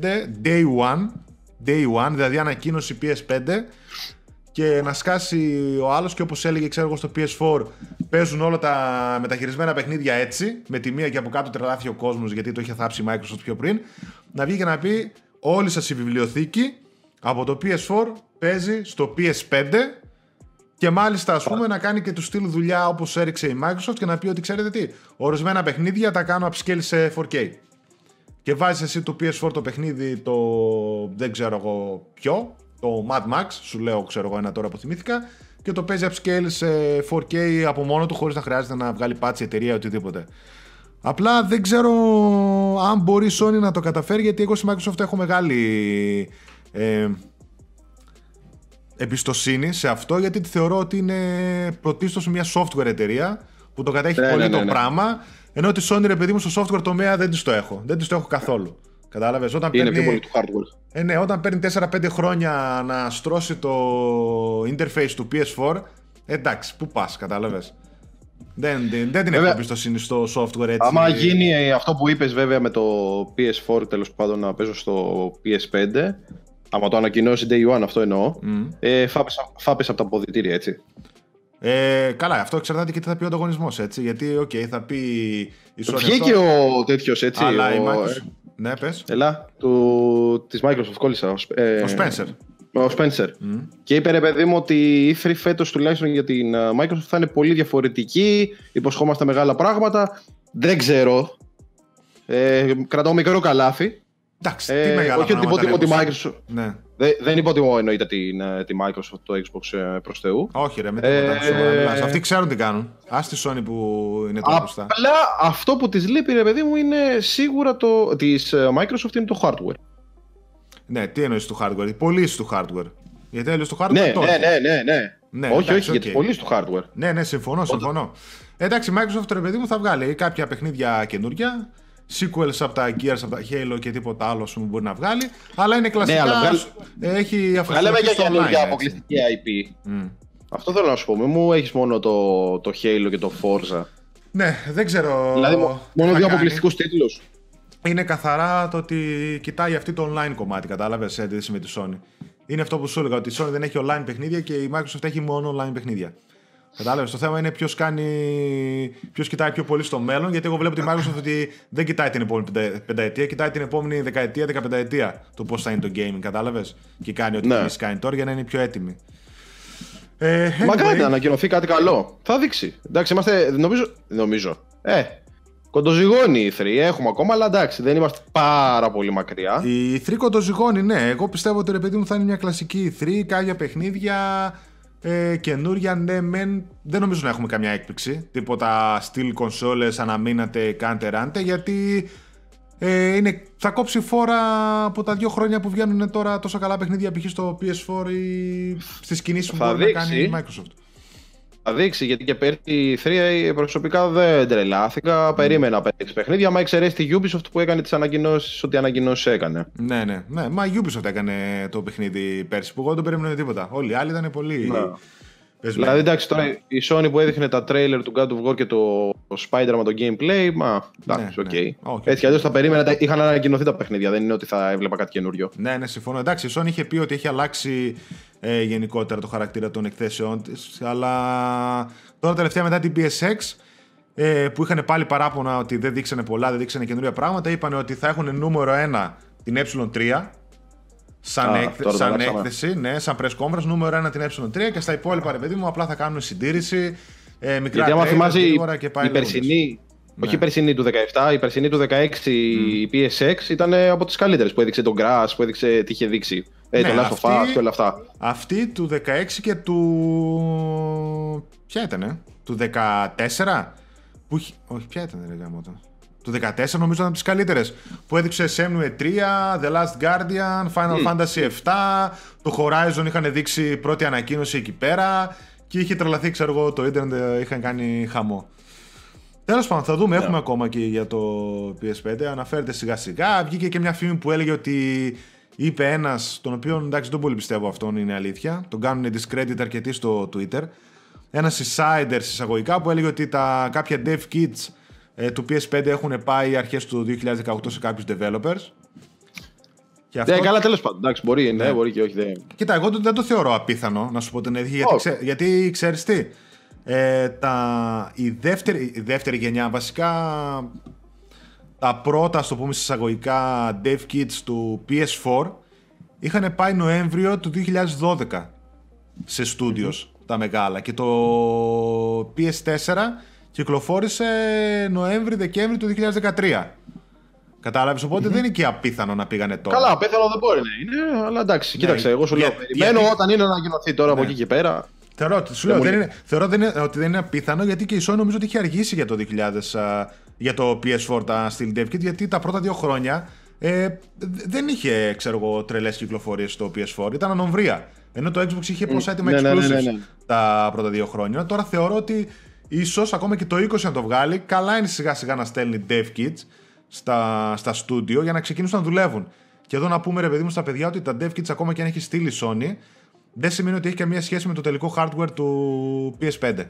day one, day one, δηλαδή ανακοίνωση PS5 και να σκάσει ο άλλος και όπως έλεγε ξέρω εγώ στο PS4 παίζουν όλα τα μεταχειρισμένα παιχνίδια έτσι με τη μία και από κάτω τρελάθει ο κόσμος γιατί το είχε θάψει η Microsoft πιο πριν να βγει και να πει όλη σας η βιβλιοθήκη από το PS4 παίζει στο PS5 και μάλιστα ας πούμε να κάνει και του στυλ δουλειά όπως έριξε η Microsoft και να πει ότι ξέρετε τι ορισμένα παιχνίδια τα κάνω upscale σε 4K και βάζεις εσύ το PS4 το παιχνίδι το δεν ξέρω εγώ ποιο το Mad Max, σου λέω ξέρω εγώ ένα τώρα που θυμήθηκα και το παίζει upscale σε 4K από μόνο του χωρίς να χρειάζεται να βγάλει πάτσι εταιρεία ή οτιδήποτε. Απλά δεν ξέρω αν μπορεί η Sony να το καταφέρει γιατί εγώ στη Microsoft έχω μεγάλη ε, εμπιστοσύνη σε αυτό γιατί τη θεωρώ ότι είναι πρωτίστως μια software εταιρεία που το κατέχει Ναι, πολύ ναι, ναι, το ναι. πράγμα ενώ τη Sony ρε παιδί μου στο software τομέα δεν της το έχω. Δεν της το έχω καθόλου. Κατάλαβες, όταν Είναι παίρνει... πιο πολύ του hardware. Ε, ναι, όταν παίρνει 4-5 χρόνια να στρώσει το interface του PS4, εντάξει, πού πας, κατάλαβες. Δεν, δεν, δεν την έχω Βέβαια. εμπιστοσύνη στο software έτσι. Άμα γίνει ε, αυτό που είπες βέβαια με το PS4 τέλος πάντων να παίζω στο PS5 άμα το ανακοινώσει Day One αυτό εννοώ Μμ. ε, φάπες, φάπες από τα αποδυτήρια έτσι Ε, καλά, αυτό εξαρτάται και τι θα πει ο ανταγωνισμός, έτσι. Γιατί, οκ, θα πει η Sony Βγήκε αυτό, ο τέτοιος έτσι αλλά η ο, Microsoft... Ναι, πες. Ελά, του, της Microsoft κόλλησα. Ο, Σπ- ε, Ο Spencer. Ο Spencer. Και είπε ρε παιδί μου ότι η E3 φέτος τουλάχιστον για την ε, Microsoft θα είναι πολύ διαφορετική. Υποσχόμαστε μεγάλα πράγματα. Δεν ξέρω. Ε, κρατάω μικρό καλάθι. Εντάξει, τι μεγάλα όχι ότι πράγματα υποτιμώ τη λέγεις. Microsoft. Ναι. Δεν, δεν υποτιμώ εννοείται την, ε, τη Microsoft το Xbox ε, προς Θεού. Όχι ρε, με τίποτα. Ε, σοβαρά μιλάς. Αυτοί ξέρουν τι κάνουν. Ας τη Sony που είναι τώρα μπροστά. Απλά αυτό που της λείπει ρε παιδί μου είναι σίγουρα το, της ε, Microsoft είναι το hardware. Ναι, τι εννοείς του hardware. Η πώληση του hardware. Γιατί έλεγες του hardware Ναι, το ναι, όχι. ναι, ναι, ναι. Ναι, όχι, εντάξει, όχι, για οκ. τις πωλήσεις του hardware. Ναι, ναι, συμφωνώ, συμφωνώ. Εντάξει, η Microsoft ρε παιδί μου θα βγάλει κάποια παιχνίδια καινούργια, sequels από τα Gears, από τα Halo και τίποτα άλλο που μπορεί να βγάλει, αλλά είναι κλασικά, αλλά βγάλει- έχει Λέμε για αφοσιωθεί στο online. καινούργια έτσι. αποκλειστική IP. Μμ. Αυτό θέλω να σου πω. Μην μου έχεις μόνο το, το Halo και το Forza. Ναι, δεν ξέρω. δηλαδή, τι μο- θα μόνο δύο κάνει. αποκλειστικούς τίτλους. Είναι καθαρά το ότι κοιτάει αυτή το online κομμάτι, κατάλαβες, σε αντίθεση με τη Sony. Είναι αυτό που σου έλεγα, ότι η Sony δεν έχει online παιχνίδια και η Microsoft έχει μόνο online παιχνίδια. Κατάλαβες. Το θέμα είναι ποιος κάνει. Ποιος κοιτάει πιο πολύ στο μέλλον, γιατί εγώ βλέπω τη Microsoft ότι δεν κοιτάει την επόμενη πεντα- πενταετία, κοιτάει την επόμενη δεκαετία, δεκαπενταετία το πώς θα είναι το gaming, κατάλαβες; Και κάνει ό,τι Ναι. ναι. κάνει τώρα για να είναι πιο έτοιμη. Ε, Μακάρι να anyway, ανακοινωθεί κάτι καλό. Θα δείξει. Εντάξει, είμαστε. Νομίζω. νομίζω. Ε, κοντοζυγώνει η 3. Έχουμε ακόμα, αλλά εντάξει, δεν είμαστε πάρα πολύ μακριά. Η 3 κοντοζυγώνει, ναι. Εγώ πιστεύω ότι ρε παιδί μου θα είναι μια κλασική 3, κάποια παιχνίδια ε, καινούρια, ναι, μεν. Δεν νομίζω να έχουμε καμιά έκπληξη. Τίποτα steel consoles, αναμείνατε, κάντε ράντε, γιατί ε, είναι, θα κόψει φόρα από τα δύο χρόνια που βγαίνουν τώρα τόσο καλά παιχνίδια π.χ. στο PS4 ή στις κινήσεις που Θα μπορεί να κάνει ή δείξει. Microsoft. Θα δείξει γιατί και πέρσι E3 προσωπικά δεν τρελάθηκα. Περίμενα 5-6 παιχνίδια. Με εξαίρεση τη Ubisoft που έκανε τις ανακοινώσεις, ό,τι ανακοινώσεις έκανε. Ναι, ναι, ναι. Μα η Ubisoft έκανε το παιχνίδι πέρσι που εγώ δεν περίμενα τίποτα. Όλοι οι άλλοι ήταν πολύ Ναι. Πεσμένοι. Δηλαδή, εντάξει, τώρα η Sony που έδειχνε τα trailer του God of War και το, το Spider-Man το gameplay, μα εντάξει, Ναι, οκ. ναι. Όχι. Έτσι κι αλλιώς τα περίμενα, τα- είχαν ανακοινωθεί τα παιχνίδια. Δεν είναι ότι θα έβλεπα κάτι καινούριο. Ναι, ναι, συμφωνώ. Εντάξει, η Sony είχε πει ότι έχει αλλάξει ε, γενικότερα το χαρακτήρα των εκθέσεών της, αλλά τώρα τελευταία μετά την PSX ε, που είχαν πάλι παράπονα ότι δεν δείξανε πολλά, δεν δείξανε καινούρια πράγματα, είπαν ότι θα έχουν νούμερο 1 την Ε3 σαν, Α, έκθε- τώρα το σαν αλλάξαμε. έκθεση, ναι, σαν press conference, νούμερο 1 την Ε3 και στα υπόλοιπα, ρε παιδί μου, απλά θα κάνουν συντήρηση. Ε, μικρά Γιατί άμα trailers, θυμάσαι η, γρήγορα και πάει η λέγοντας. περσινή, Ναι. όχι η περσινή του 17, η περσινή του 16 η PSX ήταν από τις καλύτερες που έδειξε τον Grass, που έδειξε τι είχε δείξει. Ε, Ναι, το Last of αυτή- Us και όλα αυτά. Αυτή του 16 και του. Ποια ήταν, του 14. Που... είχε- Όχι, ποια ήταν, ρε γάμο το. Του 14 νομίζω ήταν από τις καλύτερες. Που έδειξε Semnue 3, The Last Guardian, Final Fantasy 7. Το Horizon είχαν δείξει πρώτη ανακοίνωση εκεί πέρα. Και είχε τρελαθεί, ξέρω εγώ, το Ιντερνετ ε, είχαν κάνει χαμό. Τέλος πάντων, θα δούμε. Έχουμε ακόμα και για το PS5. Αναφέρεται σιγά σιγά. Βγήκε και μια φήμη που έλεγε ότι είπε ένας, τον οποίο εντάξει δεν πολύ πιστεύω αυτόν είναι αλήθεια. Τον κάνουν discredit αρκετοί στο Twitter. Ένας insider εισαγωγικά που έλεγε ότι τα κάποια dev kits ε, του PS5 έχουν πάει αρχές του 2018 σε κάποιους developers. Και αυτό... Ναι, καλά, τέλος πάντων. Εντάξει, μπορεί, ναι, Ναι. μπορεί και όχι. Δεν... Κοίτα, εγώ το- δεν το θεωρώ απίθανο, να σου πω την αλήθεια. Γιατί, Όχι. ξέ, γιατί ξέρεις τι, ε, τα, η, δεύτερη, η δεύτερη γενιά, βασικά τα πρώτα, στο πούμε εισαγωγικά, dev kits του PS4 είχαν πάει Νοέμβριο του 2012 σε studios τα μεγάλα και το PS4 κυκλοφόρησε Νοέμβρη-Δεκέμβρη του 2013. Κατάλαβες, οπότε δεν είναι και απίθανο να πήγανε τώρα. Καλά, πέθανο δεν μπορεί να είναι, αλλά εντάξει, κοίταξε, εγώ σου λέω. Ναι, Για- Περιμένω γιατί- όταν είναι να ανακοινωθεί τώρα από Ναι. εκεί και πέρα. Θεωρώ, ότι- σου λέω, μου δεν λέει. είναι, θεωρώ δεν είναι, ότι δεν είναι απίθανο γιατί και η Sony νομίζω ότι είχε αργήσει για το 2000, α, για το PS4 τα Steel Dev Kit γιατί τα πρώτα δύο χρόνια ε, δ- δεν είχε ξέρω εγώ, τρελές κυκλοφορίες στο PS4, ήταν ανομβρία. Ενώ το Xbox είχε πόσα έτοιμα ναι, ναι, ναι, exclusives ναι, ναι. τα πρώτα δύο χρόνια. Τώρα θεωρώ ότι ίσως ακόμα και το 20 να το βγάλει, καλά είναι σιγά σιγά να στέλνει Dev Kits στα, στα studio για να ξεκινήσουν να δουλεύουν. Και εδώ να πούμε ρε παιδί μου στα παιδιά ότι τα Dev Kits ακόμα και αν έχει στείλει η Sony, δεν σημαίνει ότι έχει καμία σχέση με το τελικό hardware του PS5.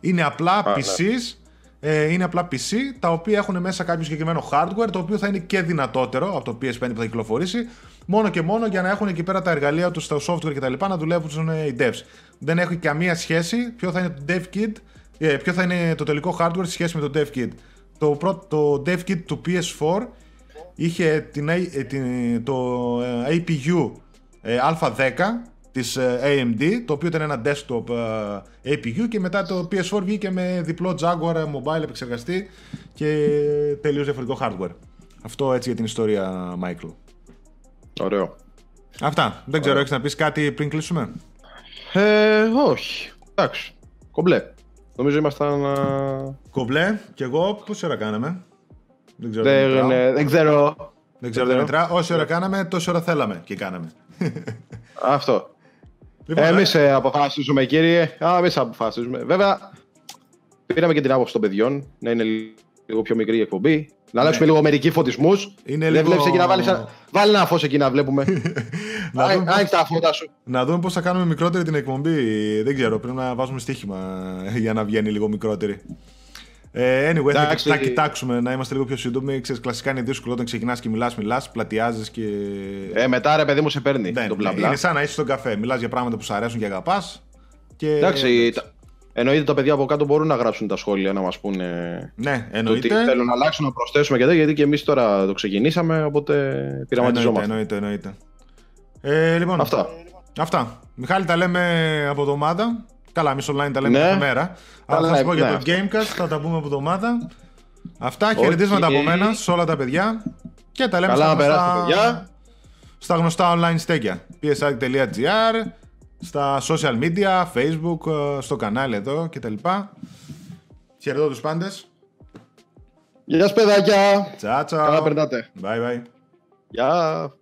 Είναι απλά ναι. PCs, ε, είναι απλά PC τα οποία έχουν μέσα κάποιο συγκεκριμένο hardware το οποίο θα είναι και δυνατότερο από το PS5 που θα κυκλοφορήσει μόνο και μόνο για να έχουν εκεί πέρα τα εργαλεία τους στο software κτλ. να δουλεύουν ε, οι devs. Δεν έχει καμία σχέση ποιο θα είναι το dev kit, ε, ποιο θα είναι το τελικό hardware σε σχέση με το dev kit; Το, πρώτο, το dev kit του PS4 είχε την, A- ε, την, το ε, APU ε, Α10 της ε, AMD, το οποίο ήταν ένα desktop ε, APU και μετά το PS4 βγήκε με διπλό Jaguar mobile επεξεργαστή και τελείως διαφορετικό hardware. Αυτό έτσι για την ιστορία, Michael. Ωραίο. Αυτά. Δεν ξέρω, έχεις να πεις κάτι πριν κλείσουμε; Ε, όχι. Εντάξει. Κομπλέ. Νομίζω ήμασταν. Κομπλέ και εγώ πόση ώρα κάναμε; Δεν ξέρω. Δεν, ναι, δεν ξέρω. Δεν ξέρω, δεν μετρά. Όση ώρα κάναμε, τόση ώρα θέλαμε και κάναμε. Αυτό. Λοιπόν, Εμείς ε, αποφασίζουμε, κύριε. Εμείς αποφασίζουμε. Βέβαια, πήραμε και την άποψη των παιδιών να είναι λίγο πιο μικρή η εκπομπή. Να αλλάξουμε ναι. λίγο μερικοί φωτισμούς. Δεν λίγο... βλέπεις εκεί να βάλεις. Βάλει ένα φως εκεί να βλέπουμε. να δούμε πώς... τα φώτα σου. Να δούμε πώς θα κάνουμε μικρότερη την εκπομπή. Δεν ξέρω. Πρέπει να βάζουμε στοίχημα για να βγαίνει λίγο μικρότερη. Ε, anyway, θα, θα, κοιτάξουμε να είμαστε λίγο πιο σύντομοι. Ξέρεις, κλασικά είναι δύσκολο όταν ξεκινάς και μιλάς, μιλάς, πλατιάζεις και. Ε, μετά ρε παιδί μου σε παίρνει. Ναι, το μπλα, μπλα. Είναι σαν να είσαι στον καφέ. Μιλάς για πράγματα που σου αρέσουν και αγαπάς. Και... Εντάξει, Εννοείται τα παιδιά από κάτω μπορούν να γράψουν τα σχόλια να μας πούνε. Ναι, εννοείται. Το τι θέλουν να αλλάξουν, να προσθέσουμε και τέτοια. Γιατί και εμείς τώρα το ξεκινήσαμε, οπότε πειραματιζόμαστε. Εννοείται, εννοείται. εννοείται. Ε, λοιπόν, αυτά. αυτά. Μιχάλη, τα λέμε από εβδομάδα. Καλά, εμείς online τα λέμε ναι. κάθε μέρα. Αλλά θα σας πω για το Gamecast, θα τα πούμε από εβδομάδα. Αυτά, χαιρετίσματα από μένα σε όλα τα παιδιά. Και τα λέμε Καλά στα, γνωστά, παιδιά. στα γνωστά online στέκια. psi.gr στα social media, facebook, ε, στο κανάλι εδώ κτλ. Χαιρετώ τους πάντες. Γεια σας παιδάκια. Τσάτσο. Καλά περνάτε. Bye bye. Γεια.